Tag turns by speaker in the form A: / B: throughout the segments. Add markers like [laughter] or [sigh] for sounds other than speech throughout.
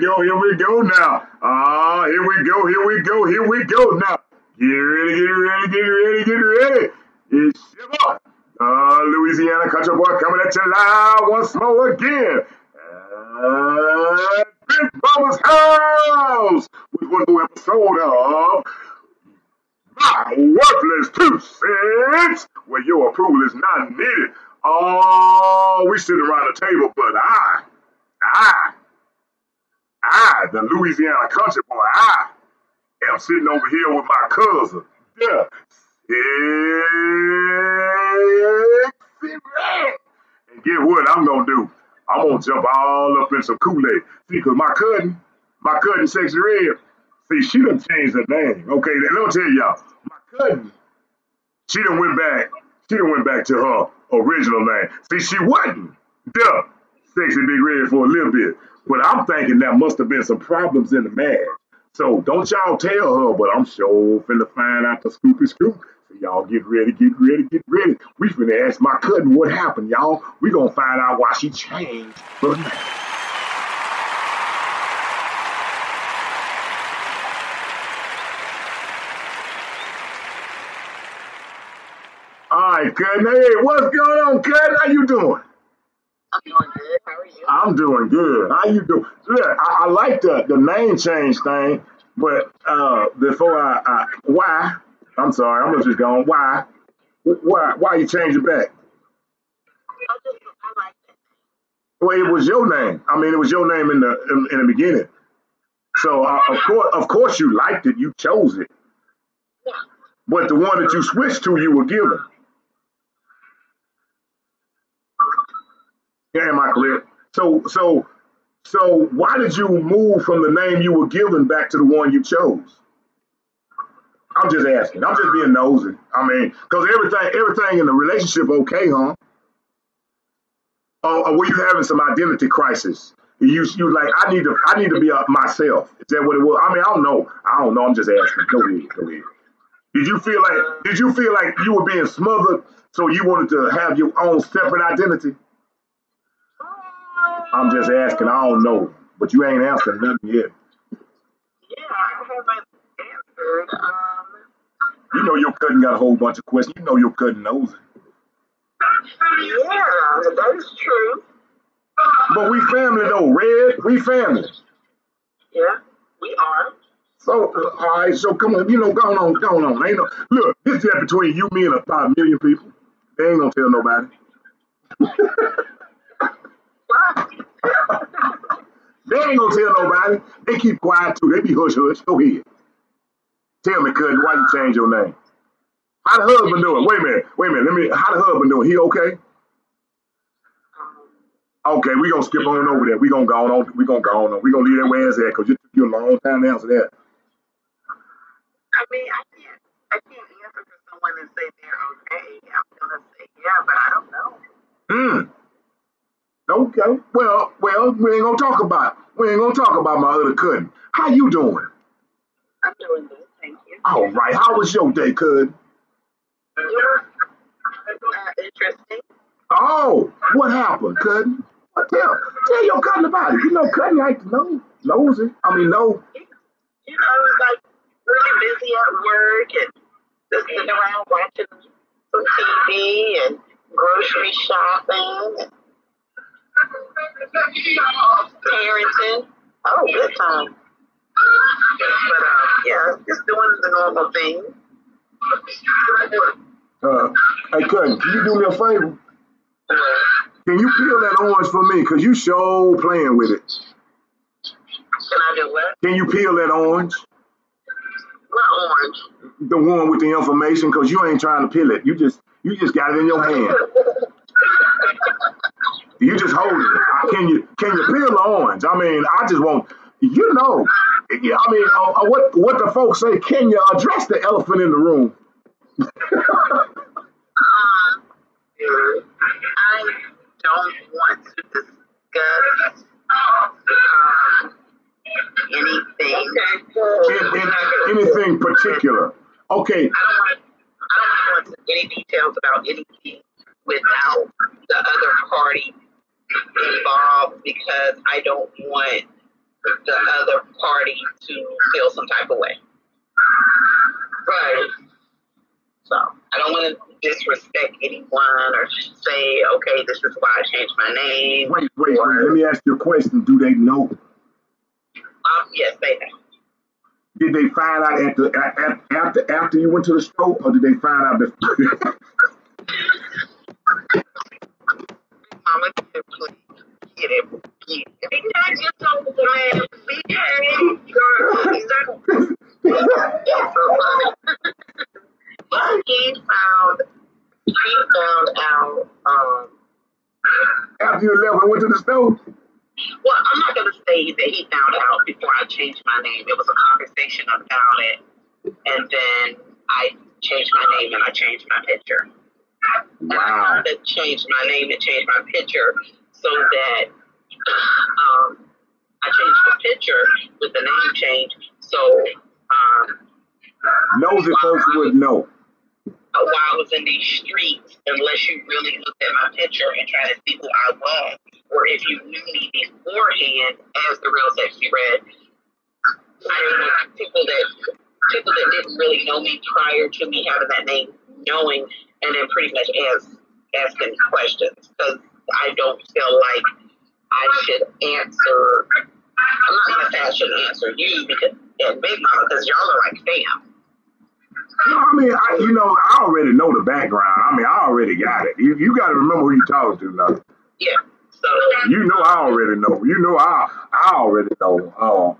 A: go, here we go, now. Ah, here we go, here we go, here we go now. Get ready, get ready, get ready, get ready. It's Shiva, uh, Louisiana Country Boy coming at you live once more again. At Big Mama's house with one more episode of My Worthless Two Cents, where your approval is not needed. Oh, we sit around the table, but I, I, I, the Louisiana Country Boy, ah. I am sitting over here with my cousin. Yeah. And get what I'm gonna do? I'm gonna jump all up in some Kool-Aid. See, cause my cousin, my cousin Sexy Red, see, she done changed her name. Okay, let me tell y'all, my cousin, she done went back, she done went back to her original name. See, she wasn't Sexy Big Red for a little bit. But I'm thinking there must have been some problems in the marriage. So don't y'all tell her, but I'm sure finna find out the scoopy scoop. So y'all get ready, get ready, get ready. We finna ask my cousin what happened, y'all. We gonna find out why she changed name. All right, cousin. Hey, what's going on, cousin? How you doing?
B: I'm doing good. How are you?
A: I'm doing good. How you doing? Look, I, I like the, the name change thing, but uh, before I, I why? I'm sorry, I'm gonna just go on. Why? Why? Why you change it back?
B: I just I like it.
A: Well, it was your name. I mean, it was your name in the in, in the beginning. So uh, of course, of course, you liked it. You chose it.
B: Yeah.
A: But the one that you switched to, you were given. Yeah, am I correct? So, so, so, why did you move from the name you were given back to the one you chose? I'm just asking. I'm just being nosy. I mean, because everything, everything in the relationship, okay, huh? Or, or were you having some identity crisis? You, you like, I need to, I need to be uh, myself. Is that what it was? I mean, I don't know. I don't know. I'm just asking. Go ahead. Go ahead. Did you feel like, did you feel like you were being smothered, so you wanted to have your own separate identity? I'm just asking. I don't know, but you ain't answering nothing yet.
B: Yeah, I haven't answered. Um,
A: You know your cousin got a whole bunch of questions. You know your cousin knows it.
B: yeah, that is true.
A: But we family though, Red. We family.
B: Yeah, we are.
A: So uh, all right, so come on, you know, go on, go on. Ain't no look. This is between you, me, and about a million people. They ain't gonna tell nobody. [laughs] They ain't gonna tell nobody. They keep quiet too. They be hush hush. Go ahead. Tell me, cousin, why you change your name? How the husband doing? Wait a minute. Wait a minute. Let me. How the husband doing? He okay? Okay, we gonna skip on over there. We gonna go on. We gonna go on. We gonna leave that where it's at because you're too you a long time to answer that.
B: I mean, I can't, I can't answer for someone and say they're okay. I'm gonna say yeah, but I don't know.
A: Hmm. Okay. Well, well, we ain't gonna talk about we ain't gonna talk about my other cousin. How you doing?
B: I'm doing good, thank you.
A: All right. How was your day, cousin?
B: It uh, interesting.
A: Oh, what happened, cousin? Well, tell tell your cousin about it. You know, cousin like to know, nosy. I mean, no.
B: You know, I was like really busy at work and just sitting around watching some TV and grocery shopping and parenting. Oh, good time. But um, yeah, just doing the normal thing.
A: Uh, hey, cousin, can you do me a favor? Can you peel that orange for me? Cause you show playing with it.
B: can I do what?
A: Can you peel that orange?
B: What orange?
A: The one with the information, cause you ain't trying to peel it. You just you just got it in your hand. [laughs] You just holding it. Can you can you peel the orange? I mean, I just want you know. Yeah, I mean, uh, uh, what what the folks say? Can you address the elephant in the room?
B: Um, I don't want to discuss um, anything.
A: In, in, anything particular? Okay,
B: I don't want to. I don't want to go into any details about anything without the other party involved because I don't want the other party to feel some type of way. Right. So I don't want to disrespect anyone or say, okay, this is why I changed my name.
A: wait, wait, wait. Let me ask you a question. Do they know?
B: um, yes, they know.
A: Did they find out at the a- a- after after you went to the store, or did they find out before? [laughs]
B: Please get it. Get it. They not just It's so funny. he found he found out um
A: after you left and went to the store?
B: well I'm not gonna say that he found out before I changed my name. It was a conversation about it and then I changed my name and I changed my picture. And I
A: Wow.
B: kind of changed my name and changed my picture so that um, I changed the picture with the name change. So um,
A: Nosy folks would know.
B: uh, while I was in these streets, unless you really looked at my picture and tried to see who I was, or if you knew me beforehand as the real sexy red, I didn't want people that people that didn't really know me prior to me having that name knowing, and then pretty much ask asking questions because I don't feel like I should answer. I'm not gonna say I shouldn't answer you because and Big Mama because y'all are like fam.
A: No, I mean, I, you know, I already know the background. I mean, I already got it. You, you got to remember who you talking to now.
B: Yeah. So
A: You know, I already know. You know, I I already know. Uh,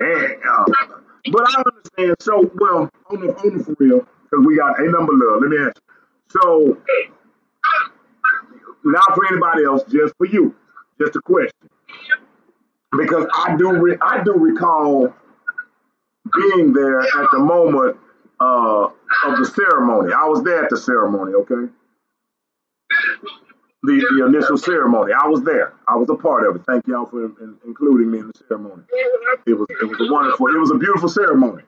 A: yeah. But I understand. So, well, on the on the for real, because we got a number love. Let me ask you. So, not for anybody else, just for you, just a question. Because I do re- I do recall being there at the moment uh, of the ceremony. I was there at the ceremony. Okay. the, the initial ceremony. I was there. I was a part of it. Thank y'all for in, including me in the ceremony. It was it was a wonderful. It was a beautiful ceremony.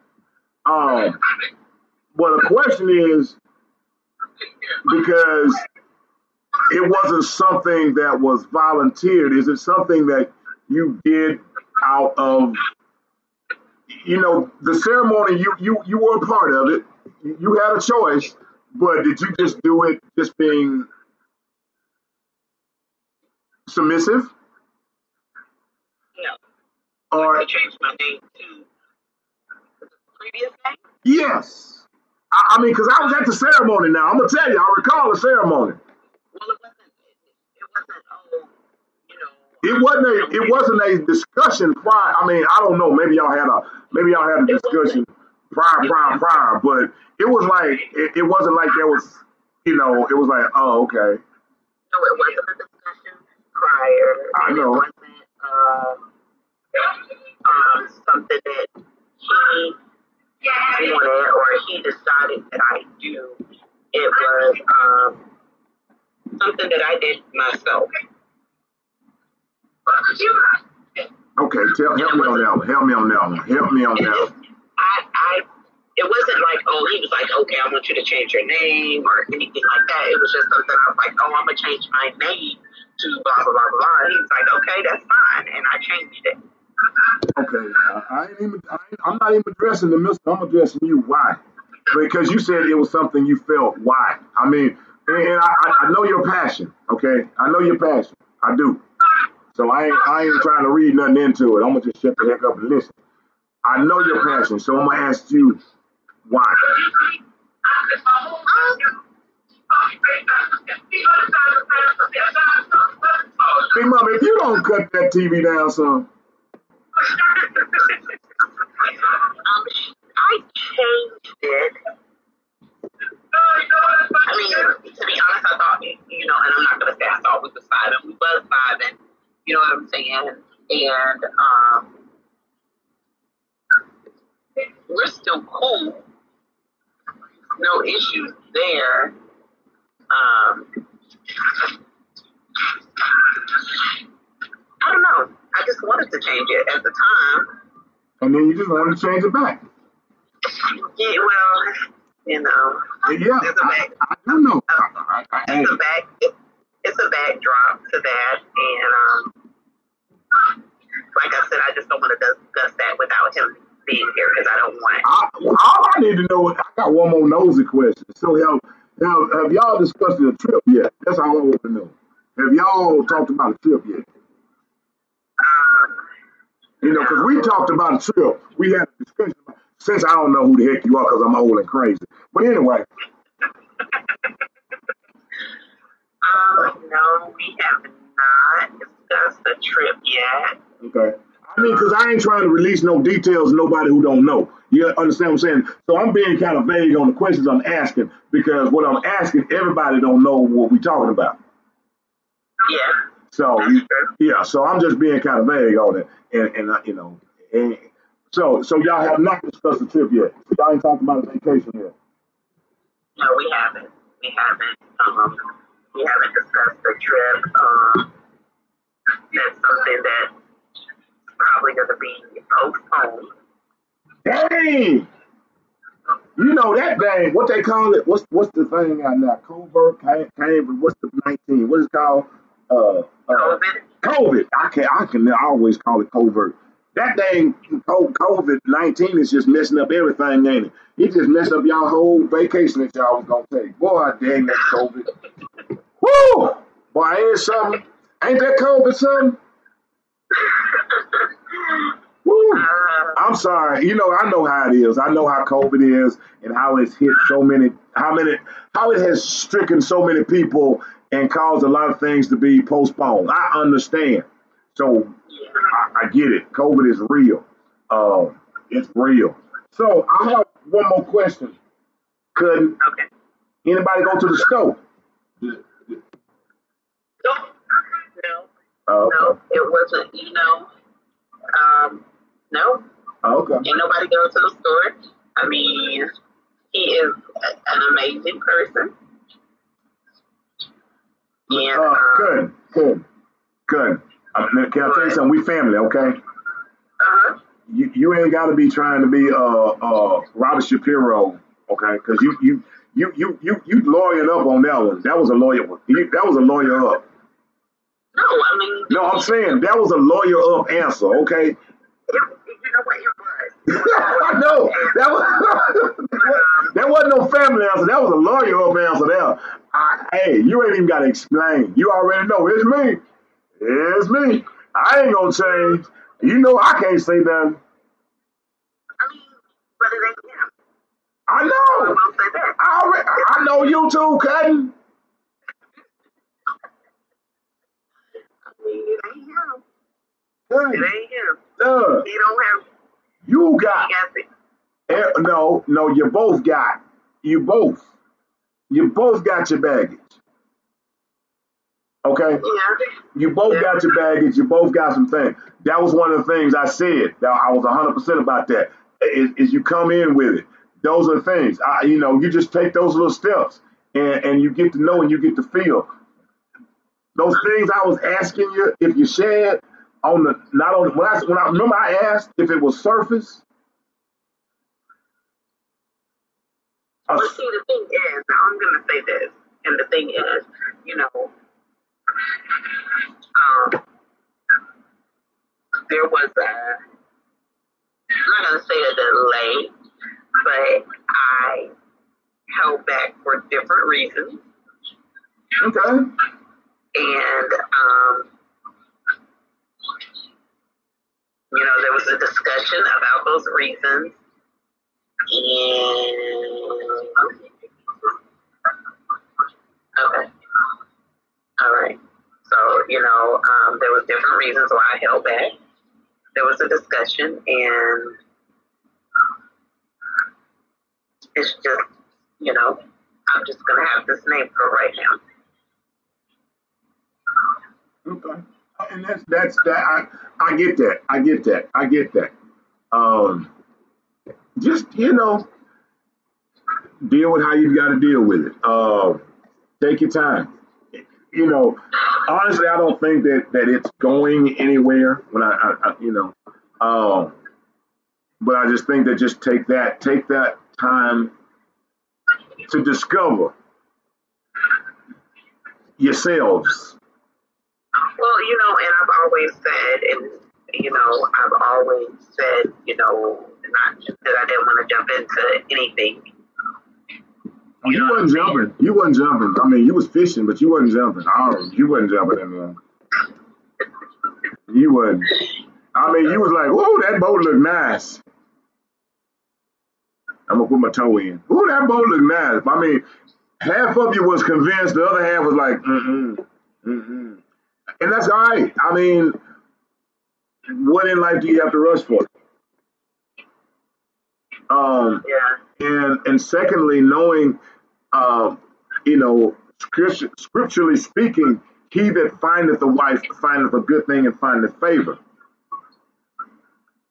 A: Um, well, the question is because it wasn't something that was volunteered. Is it something that you did out of you know the ceremony? You you you were a part of it. You had a choice, but did you just do it just being submissive
B: no,
A: or
B: I changed my name to the previous name.
A: yes? I, I mean, because I was at the ceremony. Now I'm gonna tell you, I recall the ceremony.
B: Well, it wasn't. It wasn't. Oh, you know.
A: It wasn't a it wasn't a discussion prior. I mean, I don't know. Maybe y'all had a maybe y'all had a discussion prior, prior, prior. But it was like it, it wasn't like there was you know it was like oh okay
B: No, it wasn't a discussion prior.
A: I know.
B: It wasn't. Uh, something that he or he decided that I do. It was um, something that I did myself.
A: Okay, tell help me on that one. Help me on that one. Help me on that one.
B: I, I, it wasn't like, oh, he was like, okay, I want you to change your name or anything like that. It was just something I was like, oh, I'm gonna change my name to blah blah blah blah. blah. He was like, okay, that's fine, and I changed it.
A: Okay, uh, I ain't even. I I'm not even addressing the mister. I'm addressing you. Why? Because you said it was something you felt. Why? I mean, and, and I, I I know your passion. Okay, I know your passion. I do. So I ain't I ain't trying to read nothing into it. I'm gonna just shut the heck up and listen. I know your passion, so I'm gonna ask you why. Big mom, if you don't cut that TV down, son.
B: Um, I changed it. I mean, to be honest, I thought, you know, and I'm not gonna say I thought we was vibing. We was vibing. You know what I'm saying? And um, we're still cool. No issues there. Um, I don't know. I just wanted to change it at the time.
A: And then you just wanted to change it back.
B: Yeah, well, you know,
A: Yeah,
B: There's a
A: I,
B: back.
A: I don't know. I, I, I,
B: it's a back. It, it's a backdrop to that, and um, like I said, I just don't want to discuss that without him being here because I don't want.
A: I, well, all I need to know, I got one more nosy question. So have, have, have y'all discussed the trip yet? That's all I want to know. Have y'all talked about a trip yet? You know, because we talked about a trip. We had a discussion about, since I don't know who the heck you are because I'm old and crazy. But anyway,
B: um, no, we have not discussed the trip yet.
A: okay. I mean, because I ain't trying to release no details to nobody who don't know. You understand what I'm saying? So I'm being kind of vague on the questions I'm asking because what I'm asking, everybody don't know what we're talking about.
B: Yeah,
A: So
B: that's
A: you,
B: true.
A: yeah, so I'm just being kind of vague on it, and and you know, and so so y'all have not discussed the trip yet. So y'all ain't talked about a vacation yet.
B: No, we haven't. We haven't. Um, we haven't discussed the trip. Um, that's something that's probably going to be postponed.
A: Dang, you know that dang. What they call it? What's what's the thing out now? Covert, Cam- Cambridge. What's the 19? What is it called? Uh, uh,
B: COVID.
A: COVID. I can I can always call it covert. That dang COVID nineteen is just messing up everything, ain't it? It just messed up y'all whole vacation that y'all was gonna take. Boy, dang that COVID. Woo! Boy, ain't it something? Ain't that COVID something? Woo!
B: Uh,
A: I'm sorry. You know, I know how it is. I know how COVID is and how it's hit so many, how many, how it has stricken so many people and caused a lot of things to be postponed. I understand. So. I, I get it. COVID is real. Um, it's real. So I have one more question. Could
B: Okay.
A: anybody go to the store?
B: No, no,
A: Oh,
B: no. It wasn't. You know. Um, no.
A: Oh, okay.
B: Ain't nobody go to the store. I mean, he is an amazing person. And
A: Uh,
B: um,
A: good, good, good. Uh, now, can I tell you something? We family, okay?
B: uh-huh.
A: You, you ain't got to be trying to be uh uh Robert Shapiro, okay? Because you you you you you you lawyered up on that one. That was a lawyer one. You, that was a lawyer up.
B: no, I mean,
A: No, I'm saying that was a lawyer up answer, okay?
B: it, you know what it was. [laughs]
A: I know that was [laughs] that wasn't no family answer. That was a lawyer up answer there. I, hey, you ain't even got to explain. You already know it's me. It's me. I ain't gonna change. You know I can't say nothing.
B: I mean, but it ain't him.
A: I
B: I
A: know.
B: that.
A: I already, I know you too, Cutting.
B: I mean, it ain't him. It ain't him.
A: Uh,
B: He don't have.
A: you
B: He
A: got
B: got the.
A: eh, no, no. You both got. You both. You both got your baggage. Okay,
B: Yeah.
A: you both
B: Yeah.
A: got your baggage. You both got some things. That was one of the things I said. That I was 100 percent about that. Is, is you come in with it. Those are the things. I, you know, you just take those little steps, and and you get to know and you get to feel those things I was asking you. If you shared on the not on when I when I remember I asked if it was surface.
B: But see, the thing is, I'm gonna say this, and the thing is, you know, um, there was a, I'm not gonna say a delay, but I held back for different reasons,
A: okay.
B: and um, you know, there was a discussion about those reasons, and okay. All right. So, you know, um, there was different reasons why I held back. There was a discussion, and it's just, you know, I'm just gonna have this name for right now.
A: Okay. And that's that's that. I I get that. I get that. I get that. Um, just you know, deal with how you got to deal with it. Uh, take your time. You know, honestly, I don't think that that it's going anywhere. When I, I, I you know, um, but I just think that just take that take that time to discover yourselves.
B: Well, you know, and I've always said, and you know, I've always said, you know, not that I didn't want to jump into anything.
A: Oh, you wasn't jumping. You wasn't jumping. I mean, you was fishing, but you wasn't jumping. I don't, you wasn't jumping in there. You wasn't. I mean, you was like, "Whoa, that boat look nice." I'm gonna put my toe in. Ooh, that boat look nice. I mean, half of you was convinced, the other half was like, mm-mm, mm-mm. And that's all right. I mean, what in life do you have to rush for? Um,
B: Yeah.
A: and and secondly, knowing, um, you know, scripture, scripturally speaking, he that findeth a wife findeth a good thing and findeth favor.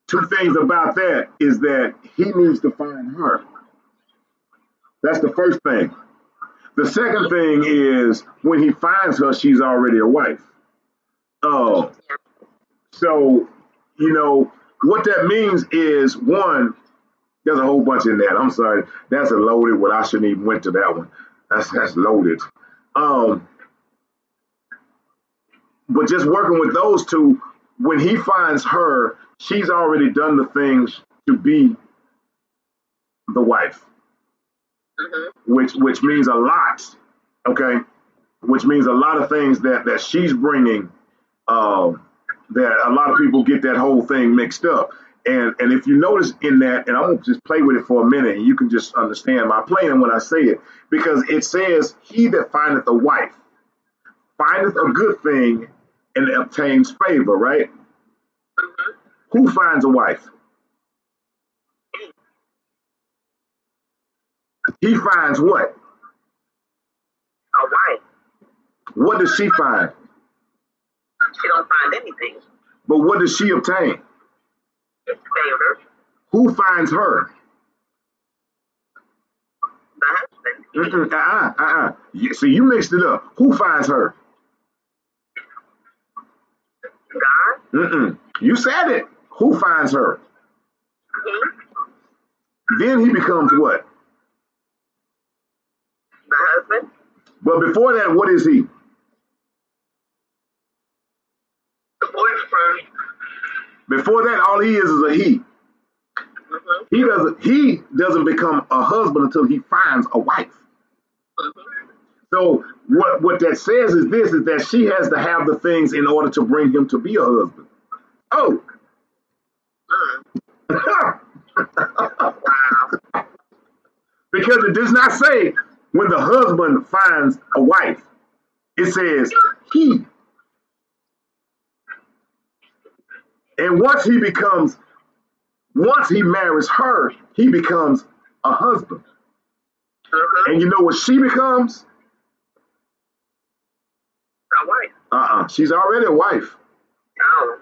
A: Two things about that is that he needs to find her. That's the first thing. The second thing is when he finds her, she's already a wife. Oh, so you know what that means is one. There's a whole bunch in that. I'm sorry. That's a loaded one. I shouldn't even went to that one. That's that's loaded. Um, but just working with those two, when he finds her, she's already done the things to be the wife,
B: hmm
A: which which means a lot. Okay, which means a lot of things that that she's bringing. Um, that a lot of people get that whole thing mixed up. And and if you notice in that, and I'm gonna just play with it for a minute, and you can just understand my playing when I say it, because it says, "He that findeth a wife findeth a good thing and obtains favor." Right? Who finds a wife? He finds what?
B: A wife.
A: What does she find?
B: She don't find anything.
A: But what does she obtain? Who finds her?
B: The husband.
A: Mm-mm, uh-uh, uh-uh. You- See, you mixed it up. Who finds her?
B: God.
A: Mm-mm. You said it. Who finds her?
B: He.
A: Then he becomes what?
B: The husband.
A: But before that, what is he?
B: The boyfriend.
A: Before that, all he is is a he. He doesn't. He doesn't become a husband until he finds a wife. So what what that says is this: is that she has to have the things in order to bring him to be a husband. Oh, [laughs] because it does not say when the husband finds a wife. It says he. And once he becomes, once he marries her, he becomes a husband.
B: hmm
A: And you know what she becomes?
B: A wife.
A: Uh-uh. She's already a wife.
B: Oh.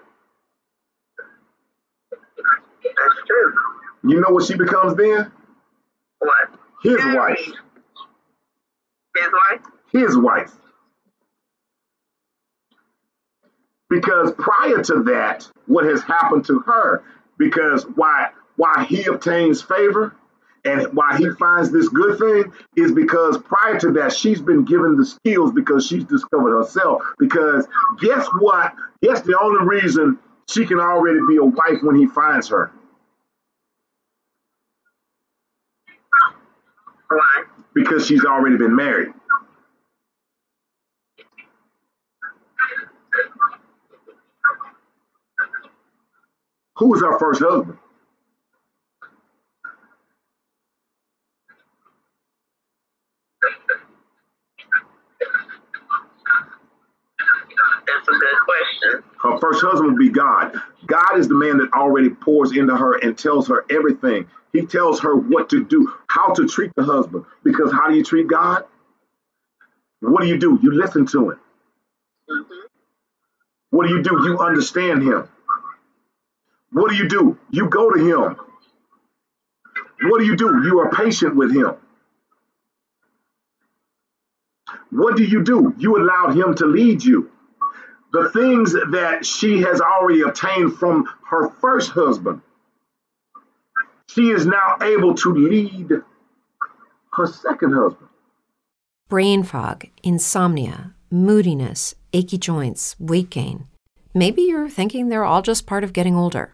B: That's true.
A: You know what she becomes then?
B: What?
A: His
B: His
A: wife.
B: His wife?
A: His wife. Because prior to that, what has happened to her, because why why he obtains favor and why he finds this good thing is because prior to that, she's been given the skills because she's discovered herself. Because guess what? Guess the only reason she can already be a wife when he finds her.
B: Why?
A: Because she's already been married. Who was her first husband?
B: That's a good question.
A: Her first husband would be God. God is the man that already pours into her and tells her everything. He tells her what to do, how to treat the husband. Because how do you treat God? What do you do? You listen to him.
B: hmm
A: What do you do? You understand him. What do you do? You go to him. What do you do? You are patient with him. What do you do? You allow him to lead you. The things that she has already obtained from her first husband, she is now able to lead her second husband.
C: Brain fog, insomnia, moodiness, achy joints, weight gain. Maybe you're thinking they're all just part of getting older,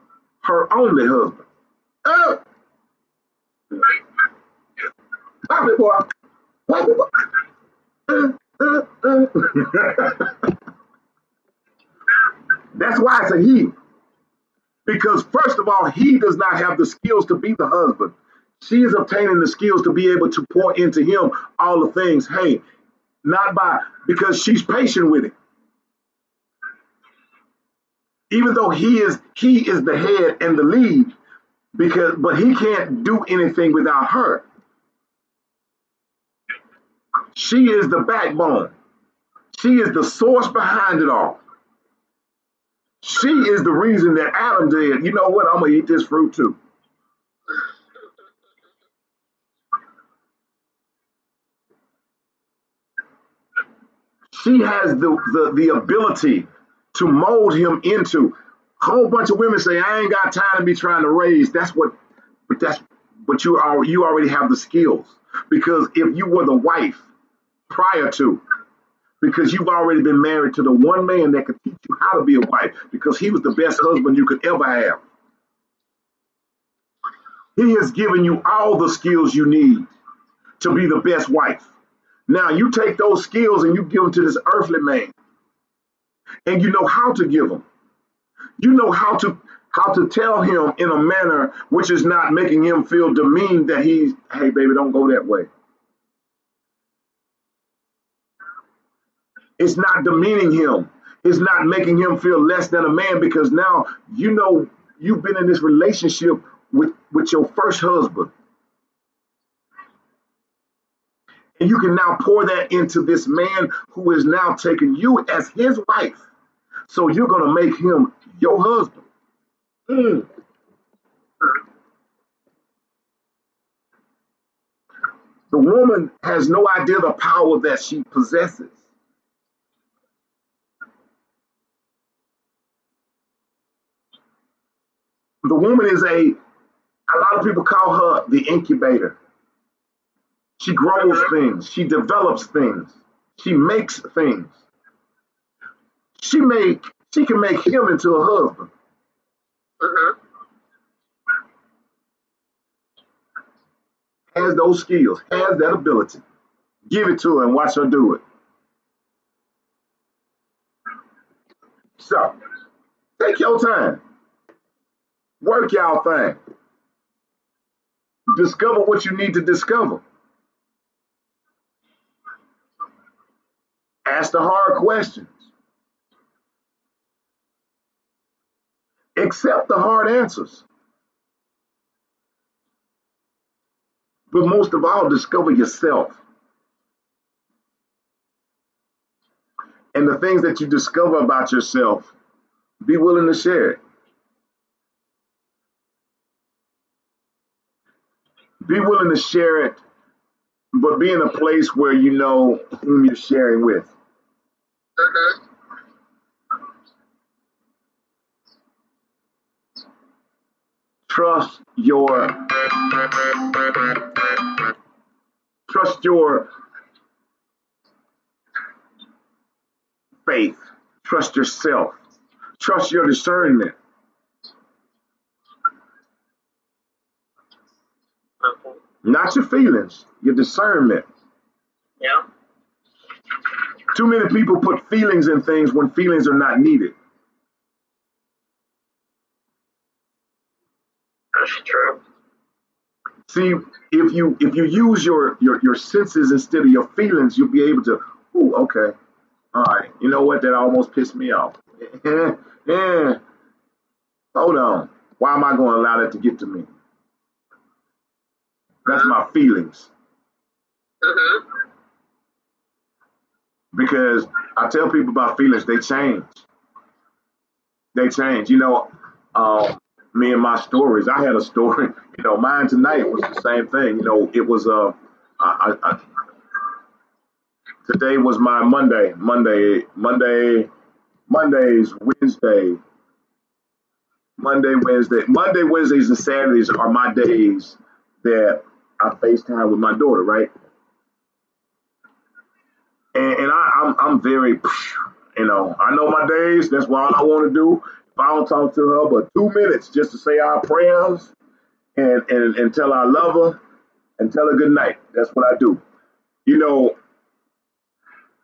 A: her only husband. Pop it, boy. It, boy. Uh, uh, uh. [laughs] That's why it's a he. Because first of all, he does not have the skills to be the husband. She is obtaining the skills to be able to pour into him all the things. Hey, not by because she's patient with it. Even though he is he is the head and the lead, because but he can't do anything without her. She is the backbone. She is the source behind it all. She is the reason that Adam did. You know what? I'm gonna eat this fruit too. She has the, the, the ability to mold him into a whole bunch of women say, I ain't got time to be trying to raise. That's what but that's but you are you already have the skills. Because if you were the wife prior to, because you've already been married to the one man that could teach you how to be a wife, because he was the best husband you could ever have. He has given you all the skills you need to be the best wife. Now you take those skills and you give them to this earthly man, and you know how to give them. You know how to how to tell him in a manner which is not making him feel demeaned that he's, hey baby, don't go that way. It's not demeaning him. It's not making him feel less than a man because now you know you've been in this relationship with, with your first husband. And you can now pour that into this man who is now taking you as his wife. So you're going to make him your husband. Mm. The woman has no idea the power that she possesses. The woman is a, a lot of people call her the incubator. She grows things, she develops things, she makes things. She make she can make him into a husband.
B: Mhm.
A: Has those skills, has that ability. Give it to her and watch her do it. So take your time. Work y'all thing. Discover what you need to discover. Ask the hard questions. Accept the hard answers. But most of all, discover yourself. And the things that you discover about yourself, be willing to share it. Be willing to share it, but be in a place where you know whom you're sharing with.
B: Mhm.
A: Trust your trust your faith. Trust yourself. Trust your discernment.
B: Mhm.
A: Not your feelings, your discernment.
B: Yeah.
A: Too many people put feelings in things when feelings are not needed.
B: That's true.
A: See, if you if you use your your your senses instead of your feelings, you'll be able to. Ooh, okay, all right. You know what? That almost pissed me off. yeah. [laughs] Hold on. Why am I going to allow that to get to me? That's my feelings.
B: Mhm.
A: Because I tell people about feelings, they change. They change. You know, um, me and my stories. I had a story. [laughs] You know, mine tonight was the same thing. You know, it was uh, I, I, today was my Monday. Monday, Monday, Mondays, Wednesday, Monday, Wednesday, Monday, Wednesdays, and Saturdays are my days that I FaceTime with my daughter, right? And, and I, I'm I'm very, you know, I know my days. That's why I want to do. If I don't talk to her, but two minutes just to say our prayers and and and tell her I love her and tell her good night. That's what I do. You know,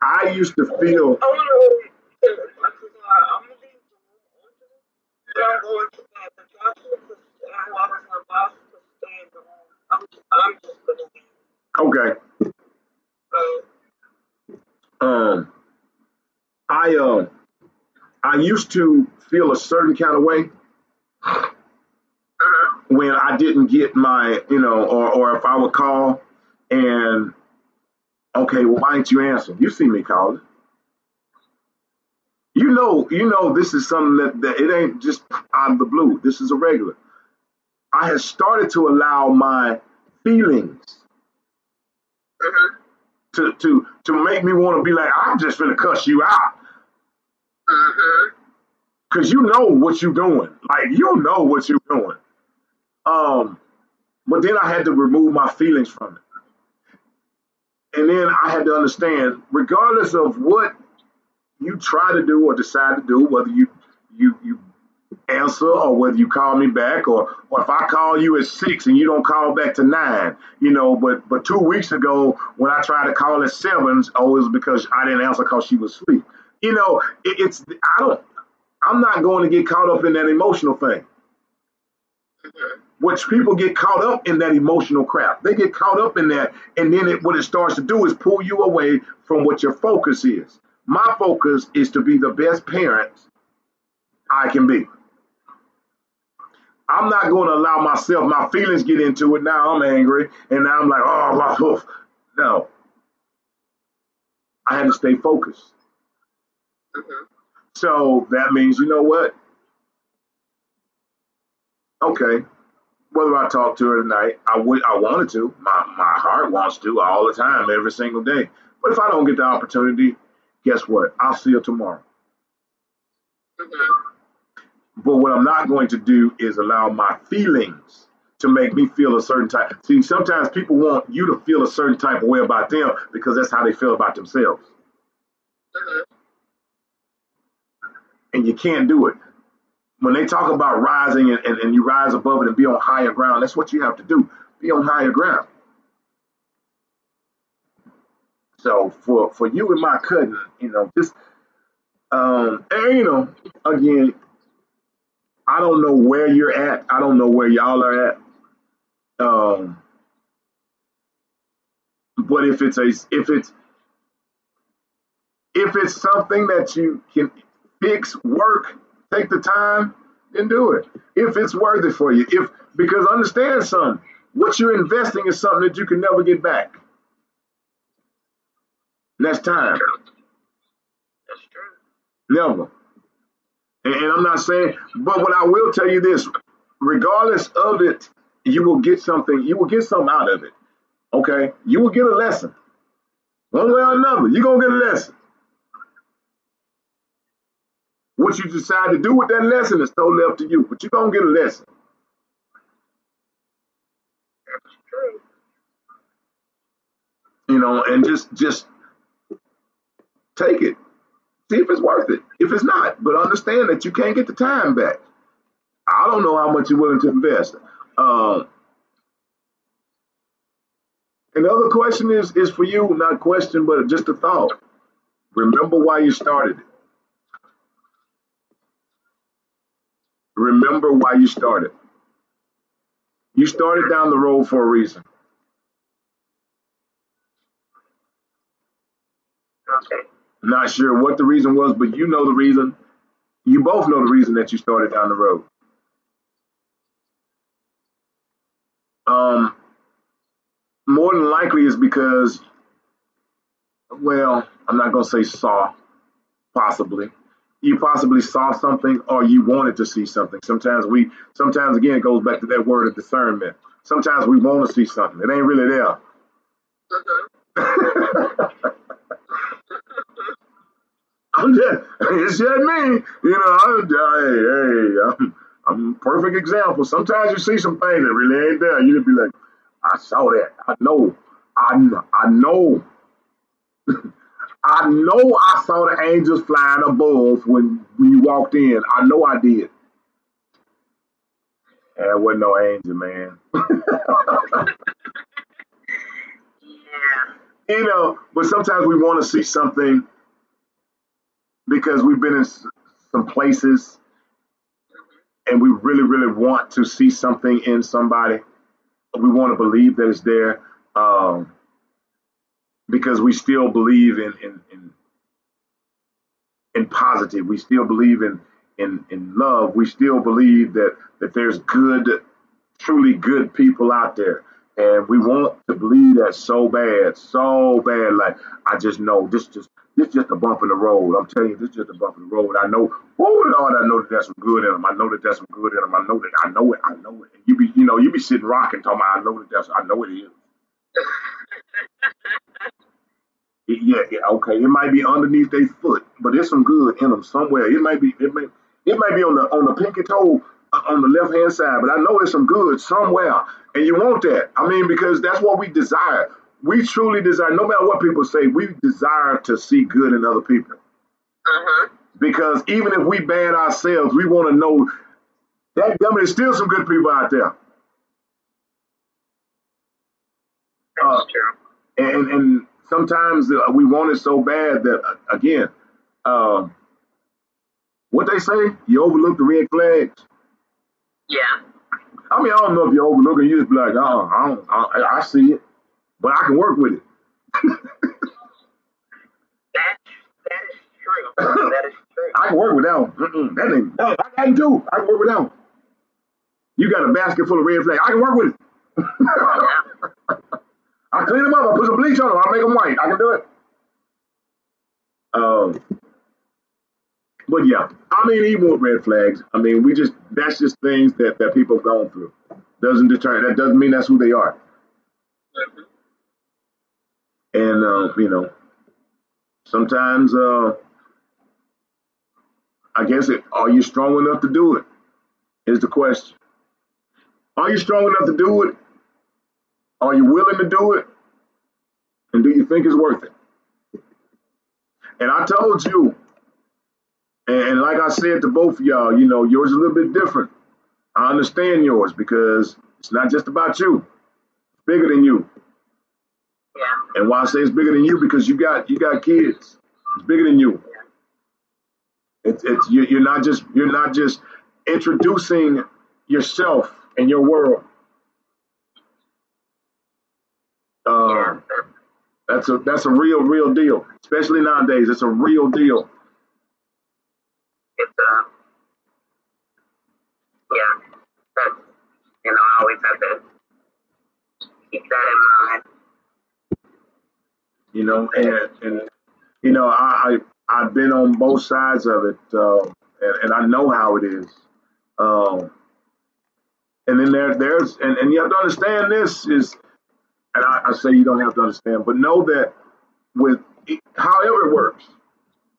A: I used to feel oh,
B: I want to. Uh, I'm gonna leave the room open. But I'm going to bed. The Joshua and whoever's my boss to stay in the room. I'm just, I'm just gonna leave.
A: okay. Um, I um I used to feel a certain kind of way when I didn't get my, you know, or or if I would call and okay, well, why didn't you answer? You see me calling. You know, you know, this is something that, that it ain't just out of the blue. This is a regular. I had started to allow my feelings
B: Mhm.
A: To to to make me want to be like, I'm just gonna cuss you out.
B: Mhm.
A: Cause you know what you're doing. Like you know what you're doing. Um, but then I had to remove my feelings from it. And then I had to understand, regardless of what you try to do or decide to do, whether you you you answer or whether you call me back or or if I call you at six and you don't call back to nine, you know, but but two weeks ago when I tried to call at sevens, oh, it was because I didn't answer because she was asleep. You know, it, it's I don't I'm not going to get caught up in that emotional thing. Which people get caught up in that emotional crap. They get caught up in that, and then it, what it starts to do is pull you away from what your focus is. My focus is to be the best parent I can be. I'm not going to allow myself, my feelings get into it. Now I'm angry, and now I'm like, oh, my, oof. no. I had to stay focused.
B: hmm
A: So that means, you know what? Okay, whether I talk to her tonight, I would, I wanted to. My my heart wants to all the time, every single day. But if I don't get the opportunity, guess what? I'll see her tomorrow.
B: hmm
A: But what I'm not going to do is allow my feelings to make me feel a certain type. See, sometimes people want you to feel a certain type of way about them because that's how they feel about themselves.
B: hmm
A: And you can't do it. When they talk about rising and, and, and you rise above it and be on higher ground, that's what you have to do. Be on higher ground. So for for you and my cousin, you know, just um and you know, again, I don't know where you're at. I don't know where y'all are at. Um, but if it's a if it's if it's something that you can fix, work, take the time, then do it. If it's worth it for you. If because understand something, what you're investing is something that you can never get back. And that's time.
B: That's true.
A: Never. And, and I'm not saying, but what I will tell you this, regardless of it, you will get something, you will get something out of it. Okay? You will get a lesson. One way or another, you're gonna get a lesson. What you decide to do with that lesson is totally up to you, but you're gonna get a lesson.
B: That's true.
A: You know, and just just take it. See if it's worth it. If it's not, but understand that you can't get the time back. I don't know how much you're willing to invest. Um, and the other question is is for you, not question, but just a thought. Remember why you started. Remember why you started. You started down the road for a reason.
B: Okay.
A: Not sure what the reason was, but you know the reason. You both know the reason that you started down the road. Um, more than likely is because, well, I'm not gonna say saw, possibly. You possibly saw something or you wanted to see something. Sometimes we, sometimes again, it goes back to that word of discernment. Sometimes we want to see something. It ain't really there. [laughs] I'm just, it's just me. You know, I'm, hey, hey, I'm, I'm a perfect example. Sometimes you see some things that really ain't there. You just be like, I saw that. I know. I, I know. [laughs] I know I saw the angels flying above when, you walked in. I know I did. There wasn't no angel, man. [laughs]
B: Yeah.
A: you know, but sometimes we want to see something because we've been in some places and we really, really want to see something in somebody. We want to believe that it's there um, because we still believe in, in, in, in positive. We still believe in, in, in love. We still believe that, that there's good, truly good people out there. And we want to believe that so bad, so bad. Like I just know this just this just a bump in the road. I'm telling you, this just a bump in the road. I know, oh Lord, I know that there's some good in them. I know that there's some good in them. I know that I know it. I know it. And you be, you know, you be sitting rocking, talking about, I know that that's, I know it is. [laughs] It- yeah, yeah, okay. It might be underneath their foot, but there's some good in them somewhere. It might be, it may, it might be on the on the pinky toe uh, on the left hand side, but I know there's some good somewhere, and you want that. I mean, because that's what we desire. We truly desire. No matter what people say, we desire to see good in other people.
B: Uh-huh.
A: Because even if we bad ourselves, we want to know that I mean, there's still some good people out there. Uh, and and sometimes uh, we want it so bad that uh, again, um, what they say, you overlook the red flags.
B: Yeah.
A: I mean, I don't know if you overlook it. You just be like, oh, I, don't, I, I see it, but I can work with it.
B: That that is true. That is true.
A: I can work with that one. Mm-mm, that ain't. That, I can do. I can work with that one. You got a basket full of red flags. I can work with it. I clean them up. I put some bleach on them. I make them white. I can do it. Um, but yeah, I mean, even with red flags, I mean, we just that's just things that that people have gone through. Doesn't deter. That doesn't mean that's who they are. And uh, you know, sometimes uh, I guess it, are you strong enough to do it? Is the question. Are you strong enough to do it? Are you willing to do it? And do you think it's worth it? And I told you, and like I said to both of y'all, you know, yours is a little bit different. I understand yours because it's not just about you. It's bigger than you. And why I say it's bigger than you because you got you got kids. It's bigger than you. It's it's you, you're not just you're not just introducing yourself and your world. Um, that's a that's a real real deal, especially nowadays. It's a real deal.
B: It's uh yeah. That's you know, I always have to keep that in mind.
A: You know, and and you know, I, I I've been on both sides of it, uh, and, and I know how it is. Um, and then there there's and, and you have to understand this is, and I, I say you don't have to understand, but know that with however it works,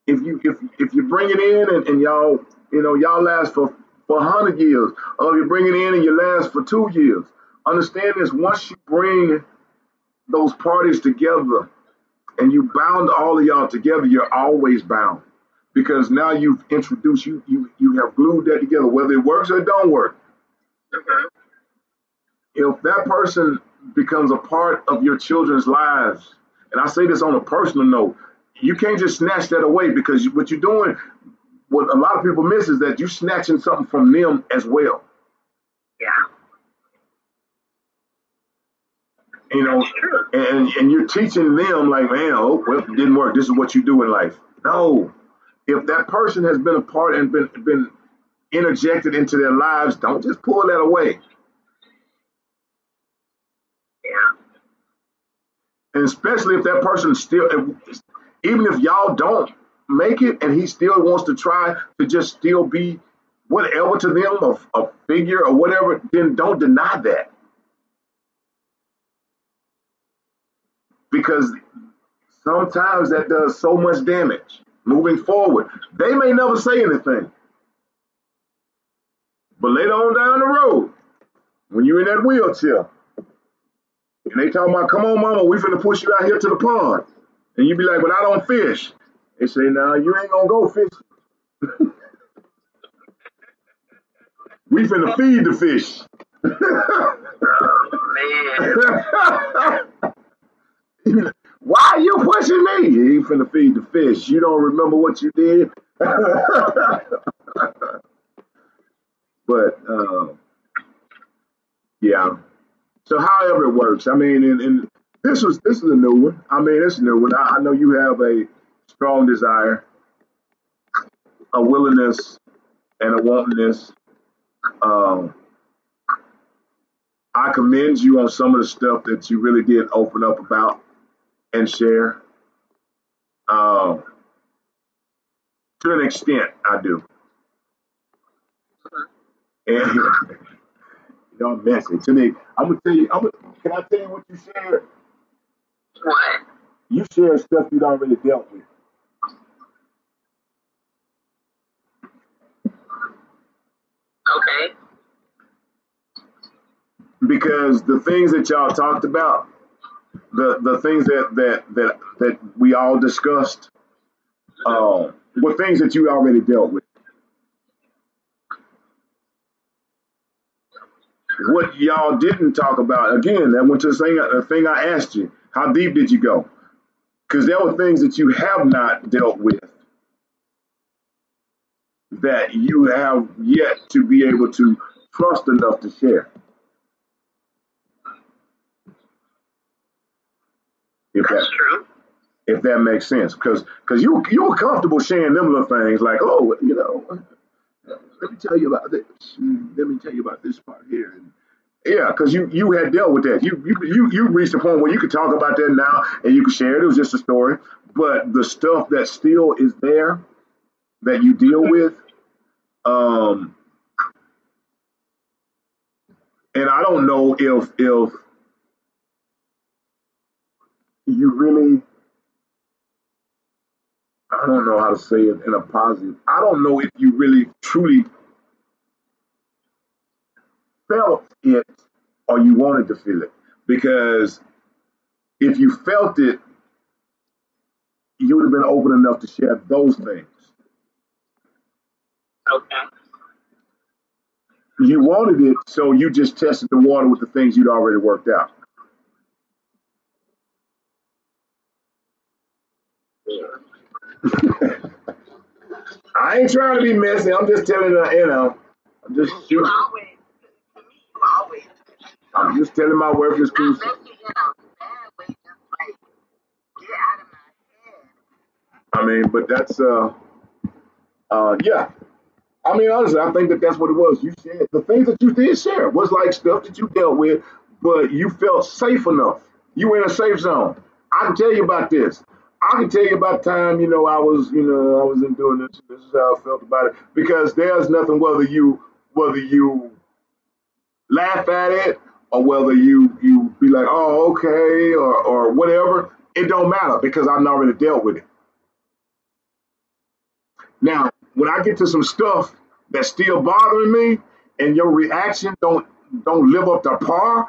A: if you if if you bring it in and, and y'all you know y'all last for for hundred years, or you bring it in and you last for two years, understand this: once you bring those parties together and you bound all of y'all together, you're always bound because now you've introduced you you you have glued that together, whether it works or it don't work. If that person becomes a part of your children's lives, and I say this on a personal note, you can't just snatch that away because what you're doing, what a lot of people miss is that you're snatching something from them as well.
B: Yeah.
A: You know, and and you're teaching them like, man, oh, well, it didn't work. This is what you do in life. No, if that person has been a part and been been interjected into their lives, don't just pull that away.
B: Yeah.
A: And especially if that person still, if, even if y'all don't make it, and he still wants to try to just still be whatever to them, a, a figure or whatever, then don't deny that. Because sometimes that does so much damage moving forward. They may never say anything, but later on down the road, when you're in that wheelchair, and they talking about, come on, mama, we finna push you out here to the pond. And you be like, but I don't fish. They say, nah, you ain't gonna go fishing. [laughs] we finna feed the fish.
B: Oh [laughs] man. [laughs]
A: Why are you pushing me? You ain't finna feed the fish. You don't remember what you did? [laughs] but, um, yeah. So however it works, I mean, and, and this was this is a new one. I mean, it's a new one. I, I know you have a strong desire, a willingness, and a wantingness. Um, I commend you on some of the stuff that you really did open up about and share. Um, to an extent, I do. And [laughs] y'all messy. To me, I'm gonna tell you. I'm gonna, can I tell you what you shared?
B: What?
A: You shared stuff you'd already dealt with.
B: Okay.
A: because the things that y'all talked about, the the things that that that that we all discussed, um, were things that you already dealt with. What y'all didn't talk about, again, that went to the thing, the thing I asked you. How deep did you go? Because there were things that you have not dealt with that you have yet to be able to trust enough to share. If that
B: true.
A: if that makes sense, because because you you were comfortable sharing them little things like oh you know let me tell you about this. Let me tell you about this part here. And yeah, because you you had dealt with that. You you you you reached a point where you could talk about that now and you could share it. It was just a story. But the stuff that still is there that you deal with, um, and I don't know if if you really I don't know how to say it in a positive. I don't know if you really truly felt it or you wanted to feel it. Because if you felt it, you would have been open enough to share those things.
B: Okay.
A: You wanted it, so you just tested the water with the things you'd already worked out.
B: Yeah.
A: I ain't trying to be messy. I'm just telling you, you know, I'm just shooting.
B: always, to me, you always
A: I'm just telling my worthless
B: not
A: truth.
B: messy in a way, just like get out of my head.
A: I mean, but that's uh, uh, yeah. I mean, honestly, I think that that's what it was. You said the things that you did share was like stuff that you dealt with, but you felt safe enough. You were in a safe zone. I can tell you about this. I can tell you about time, you know, I was, you know, I was in doing this. This is how I felt about it because there's nothing whether you whether you laugh at it or whether you you be like, oh, okay, or or whatever. It don't matter because I've already dealt with it. Now, when I get to some stuff that's still bothering me, and your reaction don't don't live up to par,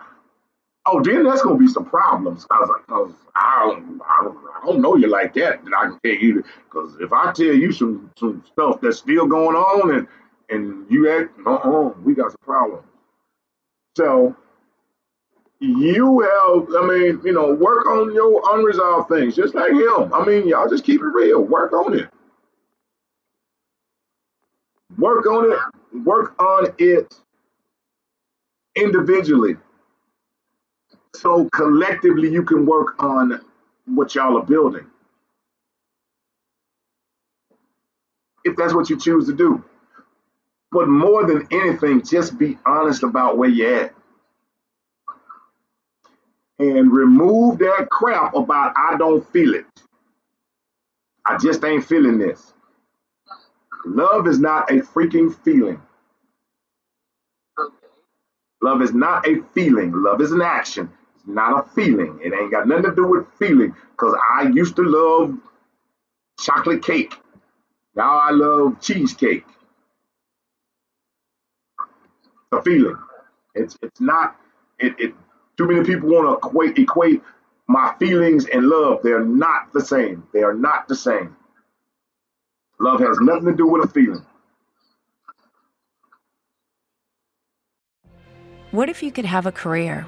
A: oh, then that's gonna be some problems. I was like, oh, 'cause I don't, I don't, know you like that. That I can tell you, because if I tell you some some stuff that's still going on, and and you act, uh-uh, we got some problems. So you have, I mean, you know, work on your unresolved things, just like him. I mean, y'all just keep it real. Work on it. Work on it. Work on it individually. So collectively, you can work on what y'all are building, if that's what you choose to do. But more than anything, just be honest about where you're at and remove that crap about I don't feel it. I just ain't feeling this. Love is not a freaking feeling. Love is not a feeling. Love is an action. It's not a feeling. It ain't got nothing to do with feeling. Because I used to love chocolate cake. Now I love cheesecake. It's a feeling. It's it's not it, it too many people want to equate equate my feelings and love. They're not the same. They are not the same. Love has nothing to do with a feeling.
D: What if you could have a career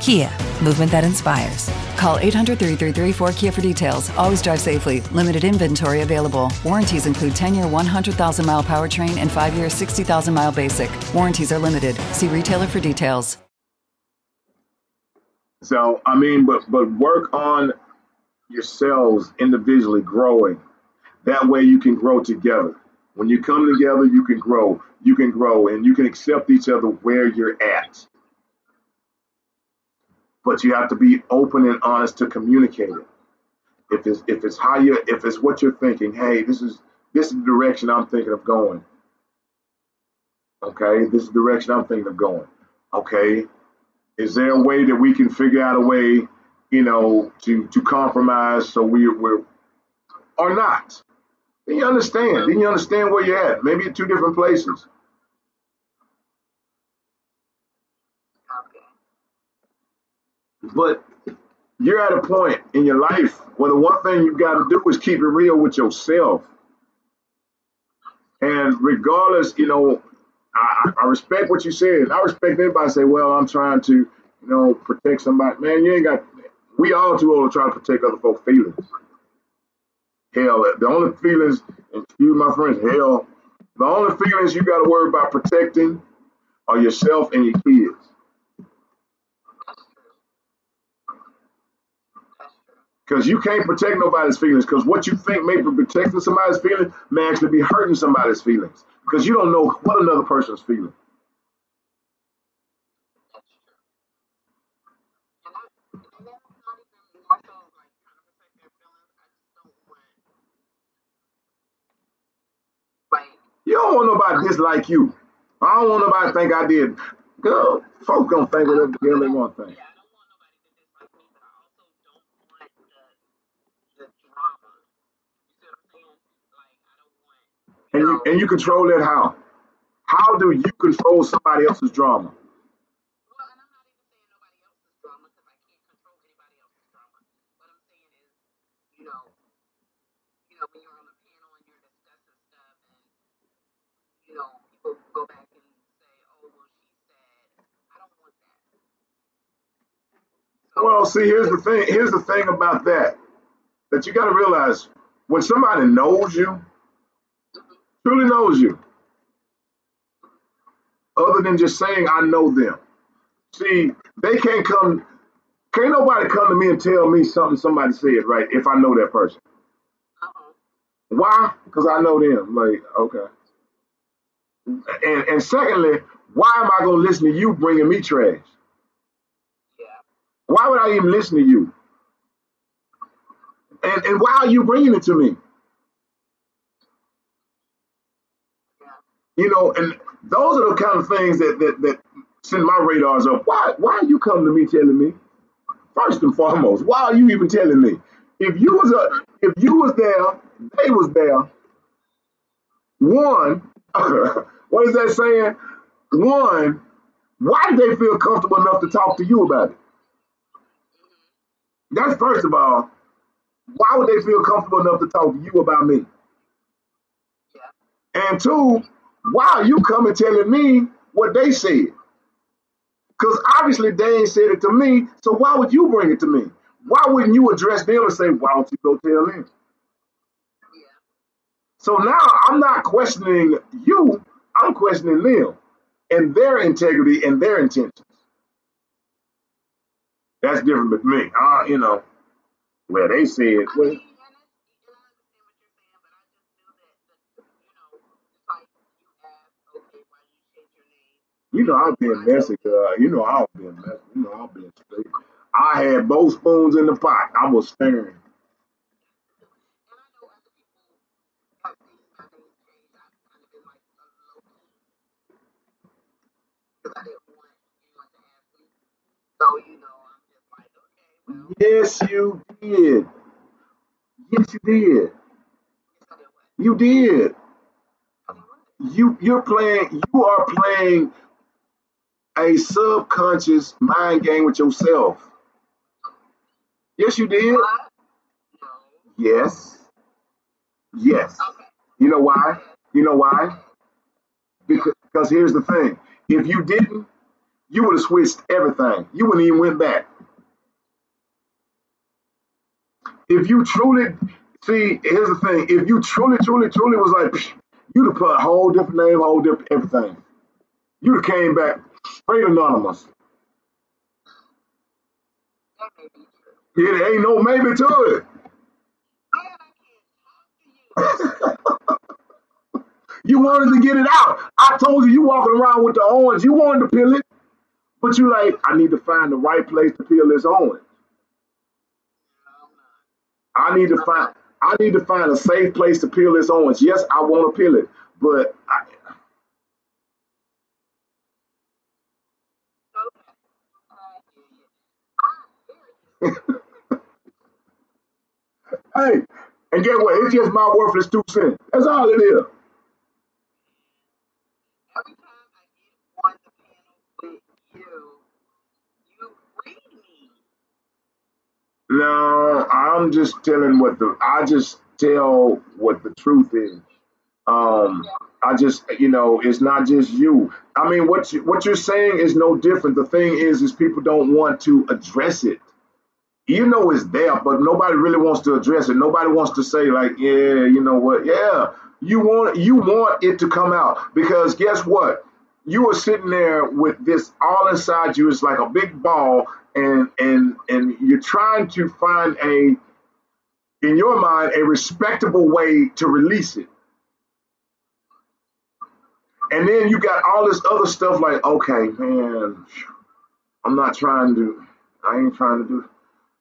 E: Kia, movement that inspires.
F: Call 800 333 4KIA for details. Always drive safely. Limited inventory available. Warranties include 10 year 100,000 mile powertrain and 5 year 60,000 mile basic. Warranties are limited. See retailer for details.
A: So I mean, but but work on yourselves individually growing. That way you can grow together. When you come together, you can grow. You can grow and you can accept each other where you're at. But you have to be open and honest to communicate it. If it's if it's how you if it's what you're thinking, hey, this is this is the direction I'm thinking of going. Okay, this is the direction I'm thinking of going. Okay, is there a way that we can figure out a way, you know, to to compromise so we we're or not? Then you understand. Then you understand where you're at. Maybe at two different places. But you're at a point in your life where the one thing you've got to do is keep it real with yourself. And regardless, you know, I, I respect what you said. I respect anybody say, well, I'm trying to, you know, protect somebody. Man, you ain't got, we all too old to try to protect other folks' feelings. Hell, the only feelings, excuse my friends, hell, the only feelings you got to worry about protecting are yourself and your kids. Because you can't protect nobody's feelings. Because what you think may be protecting somebody's feelings may actually be hurting somebody's feelings. Because you don't know what another person's feeling. You don't want nobody dislike you. I don't want nobody to think I did. Girl, folks gonna think whatever they want to think. And you and you control that how? How do you control somebody else's drama? Well, see, here's the thing. Here's the thing about that. That you got to realize when somebody knows you, truly knows you, other than just saying I know them. See, they can't come. Can't nobody come to me and tell me something somebody said, right? If I know that person. Uh-huh. Why? Because I know them. Like, okay. And and secondly, why am I gonna listen to you bringing me trash? Why would I even listen to you? And and why are you bringing it to me? You know, and those are the kind of things that that that send my radars up. Why why are you coming to me telling me? First and foremost, why are you even telling me? If you was a if you was there, they was there. One, [laughs] what is that saying? One, why did they feel comfortable enough to talk to you about it? That's first of all. Why would they feel comfortable enough to talk to you about me? And two, why are you coming telling me what they said? Because obviously they ain't said it to me, so why would you bring it to me? Why wouldn't you address them and say, why don't you go tell them? So now I'm not questioning you, I'm questioning them and their integrity and their intentions. That's different with me. Uh, you know, where they said, well, you know, I've been messy, uh, you know, I've been messy, you know, I've been straight. I had both spoons in the pot. I was staring. Yes, you did. Yes, you did. You did. You you're playing. You are playing a subconscious mind game with yourself. Yes, you did. Yes. Yes. You know why? You know why? Because, because here's the thing. If you didn't, you would have switched everything. You wouldn't even went back. If you truly see, here's the thing. If you truly, truly, truly was like, you'd have put a whole different name, whole different everything. You'd have came back straight anonymous. It ain't no maybe to it. [laughs] you wanted to get it out. I told you you walking around with the orange. You wanted to peel it, but you like, I need to find the right place to peel this orange. I need to find I need to find a safe place to peel this orange. Yes, I want to peel it, but I, [laughs] hey, and get what? It's just my worthless two cents. That's all it is. No, I'm just telling what the I just tell what the truth is. Um, I just you know it's not just you. I mean, what you, what you're saying is no different. The thing is, is people don't want to address it. You know it's there, but nobody really wants to address it. Nobody wants to say like, yeah, you know what? Yeah, you want you want it to come out because guess what? You are sitting there with this all inside you. It's like a big ball, and and and you're trying to find a in your mind a respectable way to release it. And then you got all this other stuff like, okay, man, I'm not trying to, I ain't trying to do,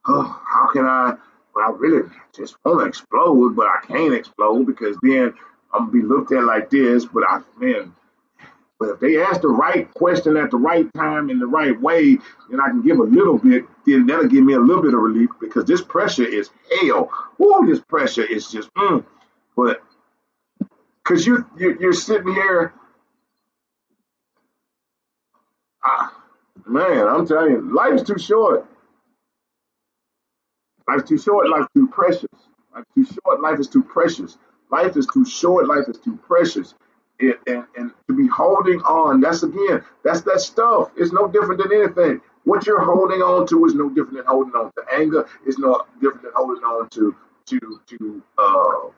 A: oh, how can I, but I really just want to explode, but I can't explode because then I'm gonna be looked at like this, but I, man, but if they ask the right question at the right time in the right way, then I can give a little bit, then that'll give me a little bit of relief because this pressure is hell. Whoa, this pressure is just, mm. but because you, you you're sitting here Ah, man, I'm telling you, life's too short. Life's too short. Life's too precious. Life's too short. Life is too precious. Life is too short. Life is too precious. It, and, and to be holding on, that's again, that's that stuff. It's no different than anything. What you're holding on to is no different than holding on to anger. It's no different than holding on to to to uh,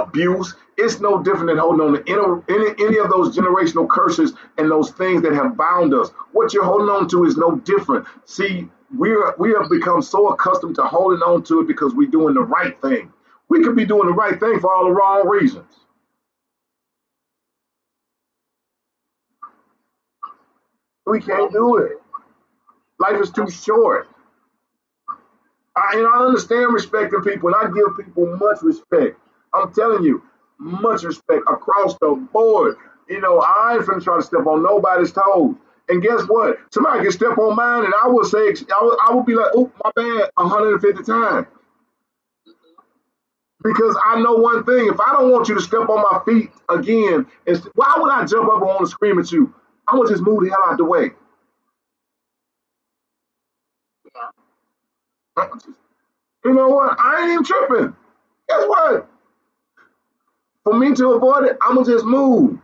A: abuse. It's no different than holding on to any, any, any of those generational curses and those things that have bound us. What you're holding on to is no different. See, we're we have become so accustomed to holding on to it because we're doing the right thing. We could be doing the right thing for all the wrong reasons. We can't do it. Life is too short. I, and I understand respecting people, and I give people much respect. I'm telling you, much respect across the board. You know, I ain't finna try to step on nobody's toes. And guess what? Somebody can step on mine, and I will say, I will, I will be like, oh, my bad, 150 times. Because I know one thing: if I don't want you to step on my feet again, why would I jump up and want to scream at you? I'm just move the hell out of the way. Yeah. You know what? I ain't even tripping. Guess what? For me to avoid it, I'm gonna just move.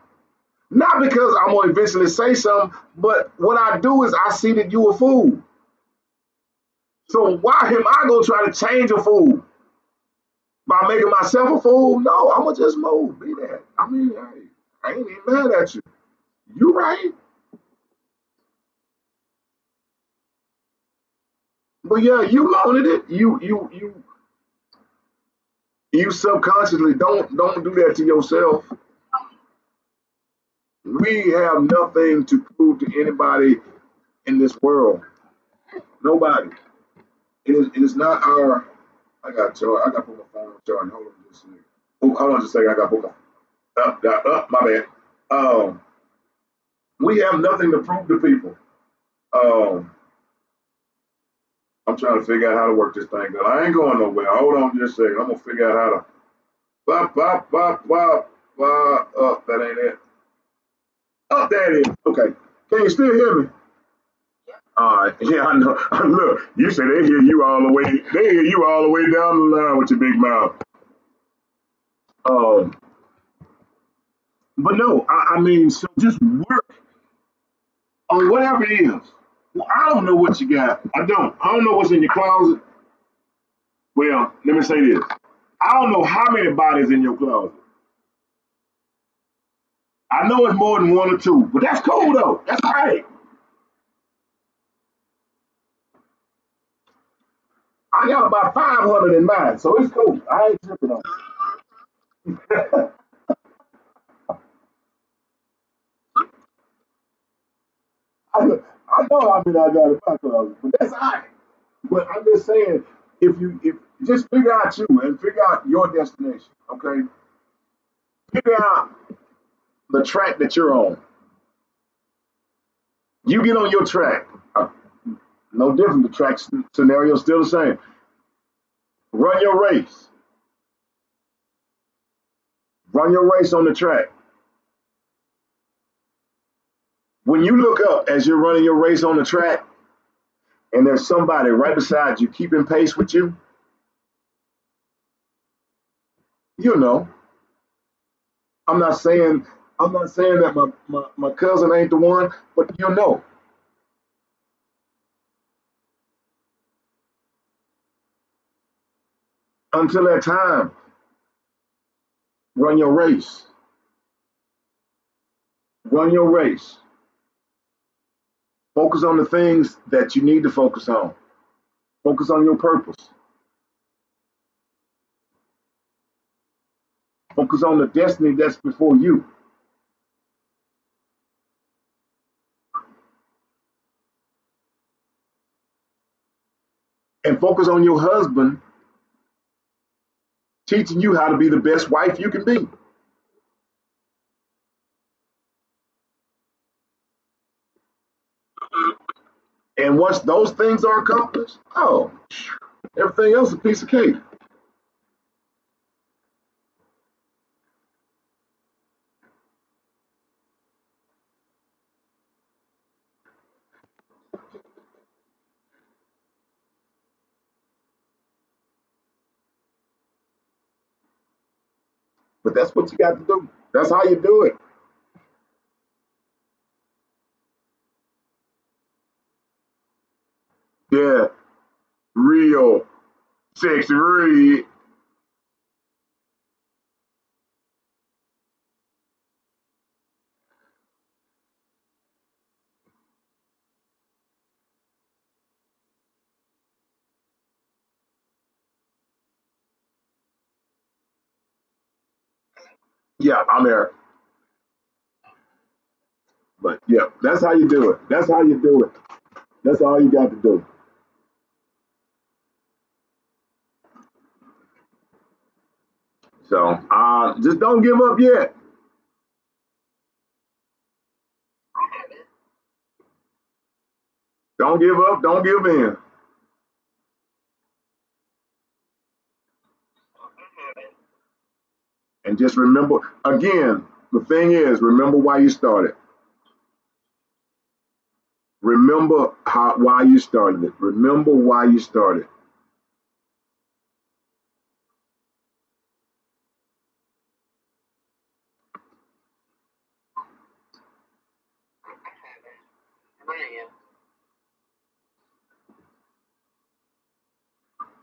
A: Not because I'm gonna eventually say something, but what I do is I see that you a fool. So why am I gonna try to change a fool? By making myself a fool? No, I'm gonna just move. Be that. I mean, I, I ain't even mad at you. You right. But yeah, you wanted it. You you you you subconsciously don't don't do that to yourself. We have nothing to prove to anybody in this world. Nobody. It is it is not our I got charge. I got to put my phone on charge. Hold on just a second. Oh, hold on just a second. I got to put my up, up, up, my bad. Um we have nothing to prove to people. Um I'm trying to figure out how to work this thing. Cause I ain't going nowhere. Hold on just a second. I'm gonna figure out how to bop bop bop bop bop up. That ain't it. Up there it is. Okay. Can you still hear me? All right. [laughs] Yeah, I know. [laughs] Look, you say they hear you all the way. They hear you all the way down the line with your big mouth. Um. But no, I, I mean, so just work on whatever it is. Well, I don't know what you got. I don't. I don't know what's in your closet. Well, let me say this. I don't know how many bodies in your closet. I know it's more than one or two, but that's cool though. That's all right. I got about 500 in mine, so it's cool. I ain't tripping on it. [laughs] I, know I mean I got a backlog, but that's all right. But I'm just saying, if you if just figure out you and figure out your destination, okay? Figure out the track that you're on. You get on your track. Uh, no different. The track scenario is still the same. Run your race. Run your race on the track. When you look up as you're running your race on the track, and there's somebody right beside you keeping pace with you, you know. I'm not saying I'm not saying that my, my, my cousin ain't the one, but you know. Until that time, run your race. Run your race. Focus on the things that you need to focus on. Focus on your purpose. Focus on the destiny that's before you. And focus on your husband teaching you how to be the best wife you can be. And once those things are accomplished, oh, everything else is a piece of cake. But that's what you got to do. That's how you do it. Yeah, real sexy red. Yeah, I'm there. But yeah, that's how you do it. That's how you do it. That's all you got to do. So uh, just don't give up yet. Don't give up. Don't give in. And just remember again, the thing is, remember why you started. Remember how why you started it. Remember why you started.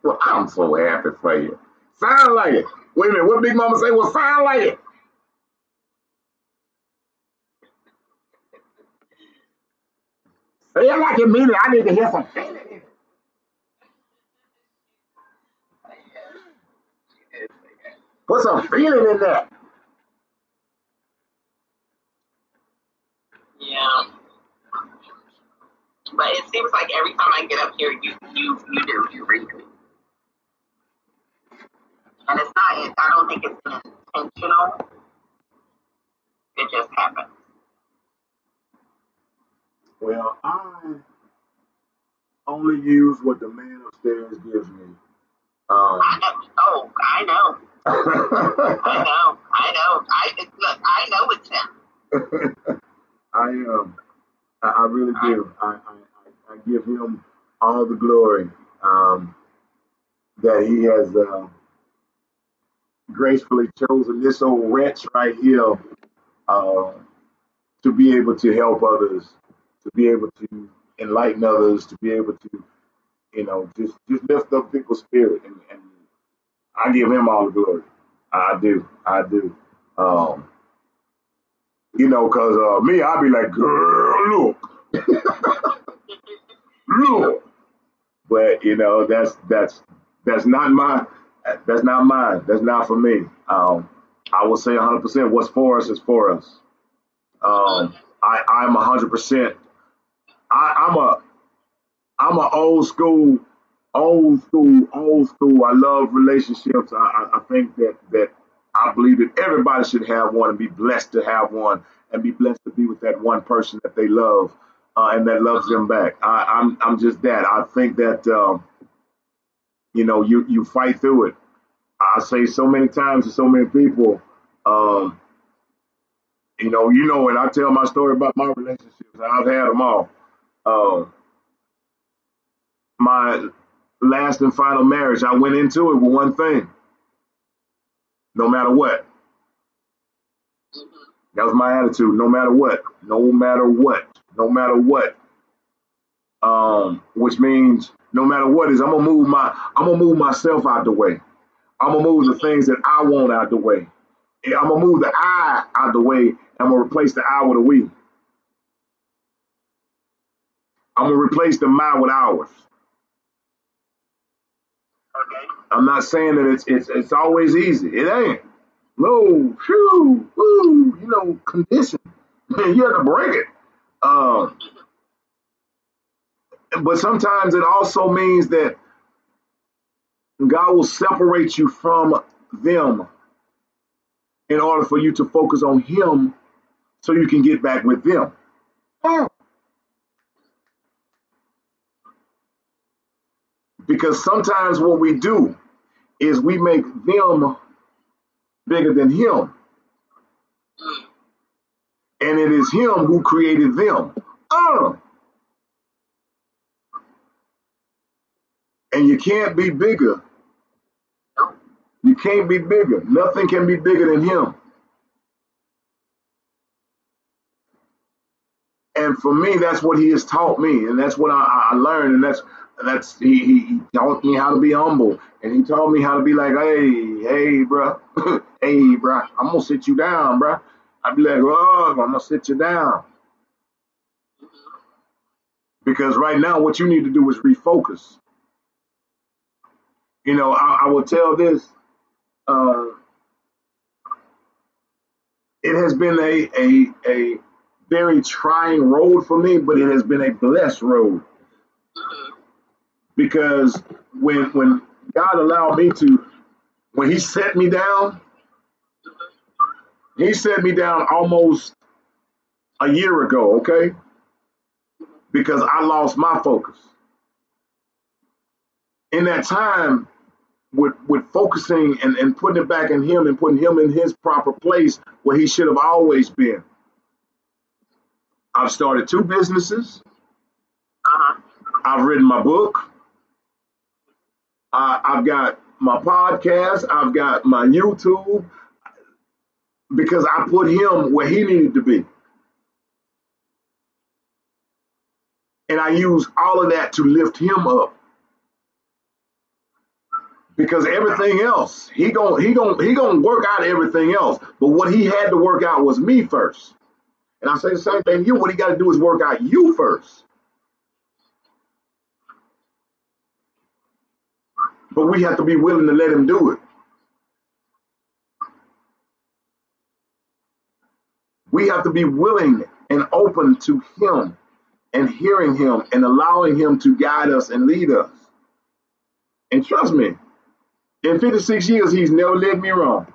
A: Well, I'm so happy for you. Sound like it. Wait a minute, what Big Mama say? Well, sound like it. Say it like you mean it. I need to hear some feeling. Put some feeling in there.
B: Yeah. But it seems like every time I get up here, you you you do you read me, and it's not. I don't think it's intentional. It just happens.
A: Well, I only use what the man upstairs gives me. Um,
B: I know. Oh, I know. [laughs] I know. I know. I look. I know it's him. [laughs]
A: I um, I, I really do. I, I, I I give him all the glory um, that he has uh, gracefully chosen this old wretch right here uh, to be able to help others, to be able to enlighten others, to be able to, you know, just just lift up people's spirit, and, and I give him all the glory. I do, I do. Um, you know, cause uh, me, I'll be like, girl, look, [laughs] look. But you know, that's that's that's not my that's not mine. That's not for me. Um, I will say 100%. What's for us is for us. Um, I I'm 100%. I, I'm a I'm a old school, old school, old school. I love relationships. I, I, I think that that I believe that everybody should have one and be blessed to have one and be blessed to be with that one person that they love uh, and that loves them back. I, I'm I'm just that. I think that um, you know you you fight through it. I say so many times to so many people. Um, you know, you know, when I tell my story about my relationships, I've had them all. Um, my last and final marriage, I went into it with one thing. No matter what. That was my attitude. No matter what. No matter what. No matter what. Um, which means no matter what is I'm gonna move my I'm gonna move myself out the way. I'm gonna move the things that I want out the way. I'm gonna move the I out the way. I'm gonna replace the I with a we. I'm gonna replace the my with ours.
B: Okay.
A: I'm not saying that it's it's it's always easy. It ain't. No, phew, woo, you know, condition. [laughs] you have to break it. Um, but sometimes it also means that God will separate you from them in order for you to focus on Him so you can get back with them. Oh. Because sometimes what we do is we make them bigger than Him. And it is Him who created them. Oh. And you can't be bigger. You can't be bigger. Nothing can be bigger than Him. And for me, that's what He has taught me, and that's what I, I learned, and that's that's he, he, taught me how to be humble, and he taught me how to be like, hey, hey, bro, [laughs] hey, bro, I'm gonna sit you down, bro. I'd be like, oh, I'm gonna sit you down. Because right now, what you need to do is refocus. You know, I, I will tell this. Uh, it has been a, a a very trying road for me, but it has been a blessed road because when when God allowed me to, when He set me down, He set me down almost a year ago. Okay, because I lost my focus. In that time, with with focusing and, and putting it back in him and putting him in his proper place where he should have always been. I've started two businesses.
B: Uh-huh.
A: I've written my book. Uh, I've got my podcast. I've got my YouTube because I put him where he needed to be. And I use all of that to lift him up because everything else he gon' he gon' he gonna work out everything else. But what he had to work out was me first. And I say the same thing to you. What he got to do is work out you first. But we have to be willing to let him do it. We have to be willing and open to him and hearing him and allowing him to guide us and lead us. And trust me, in 56 years, he's never led me wrong.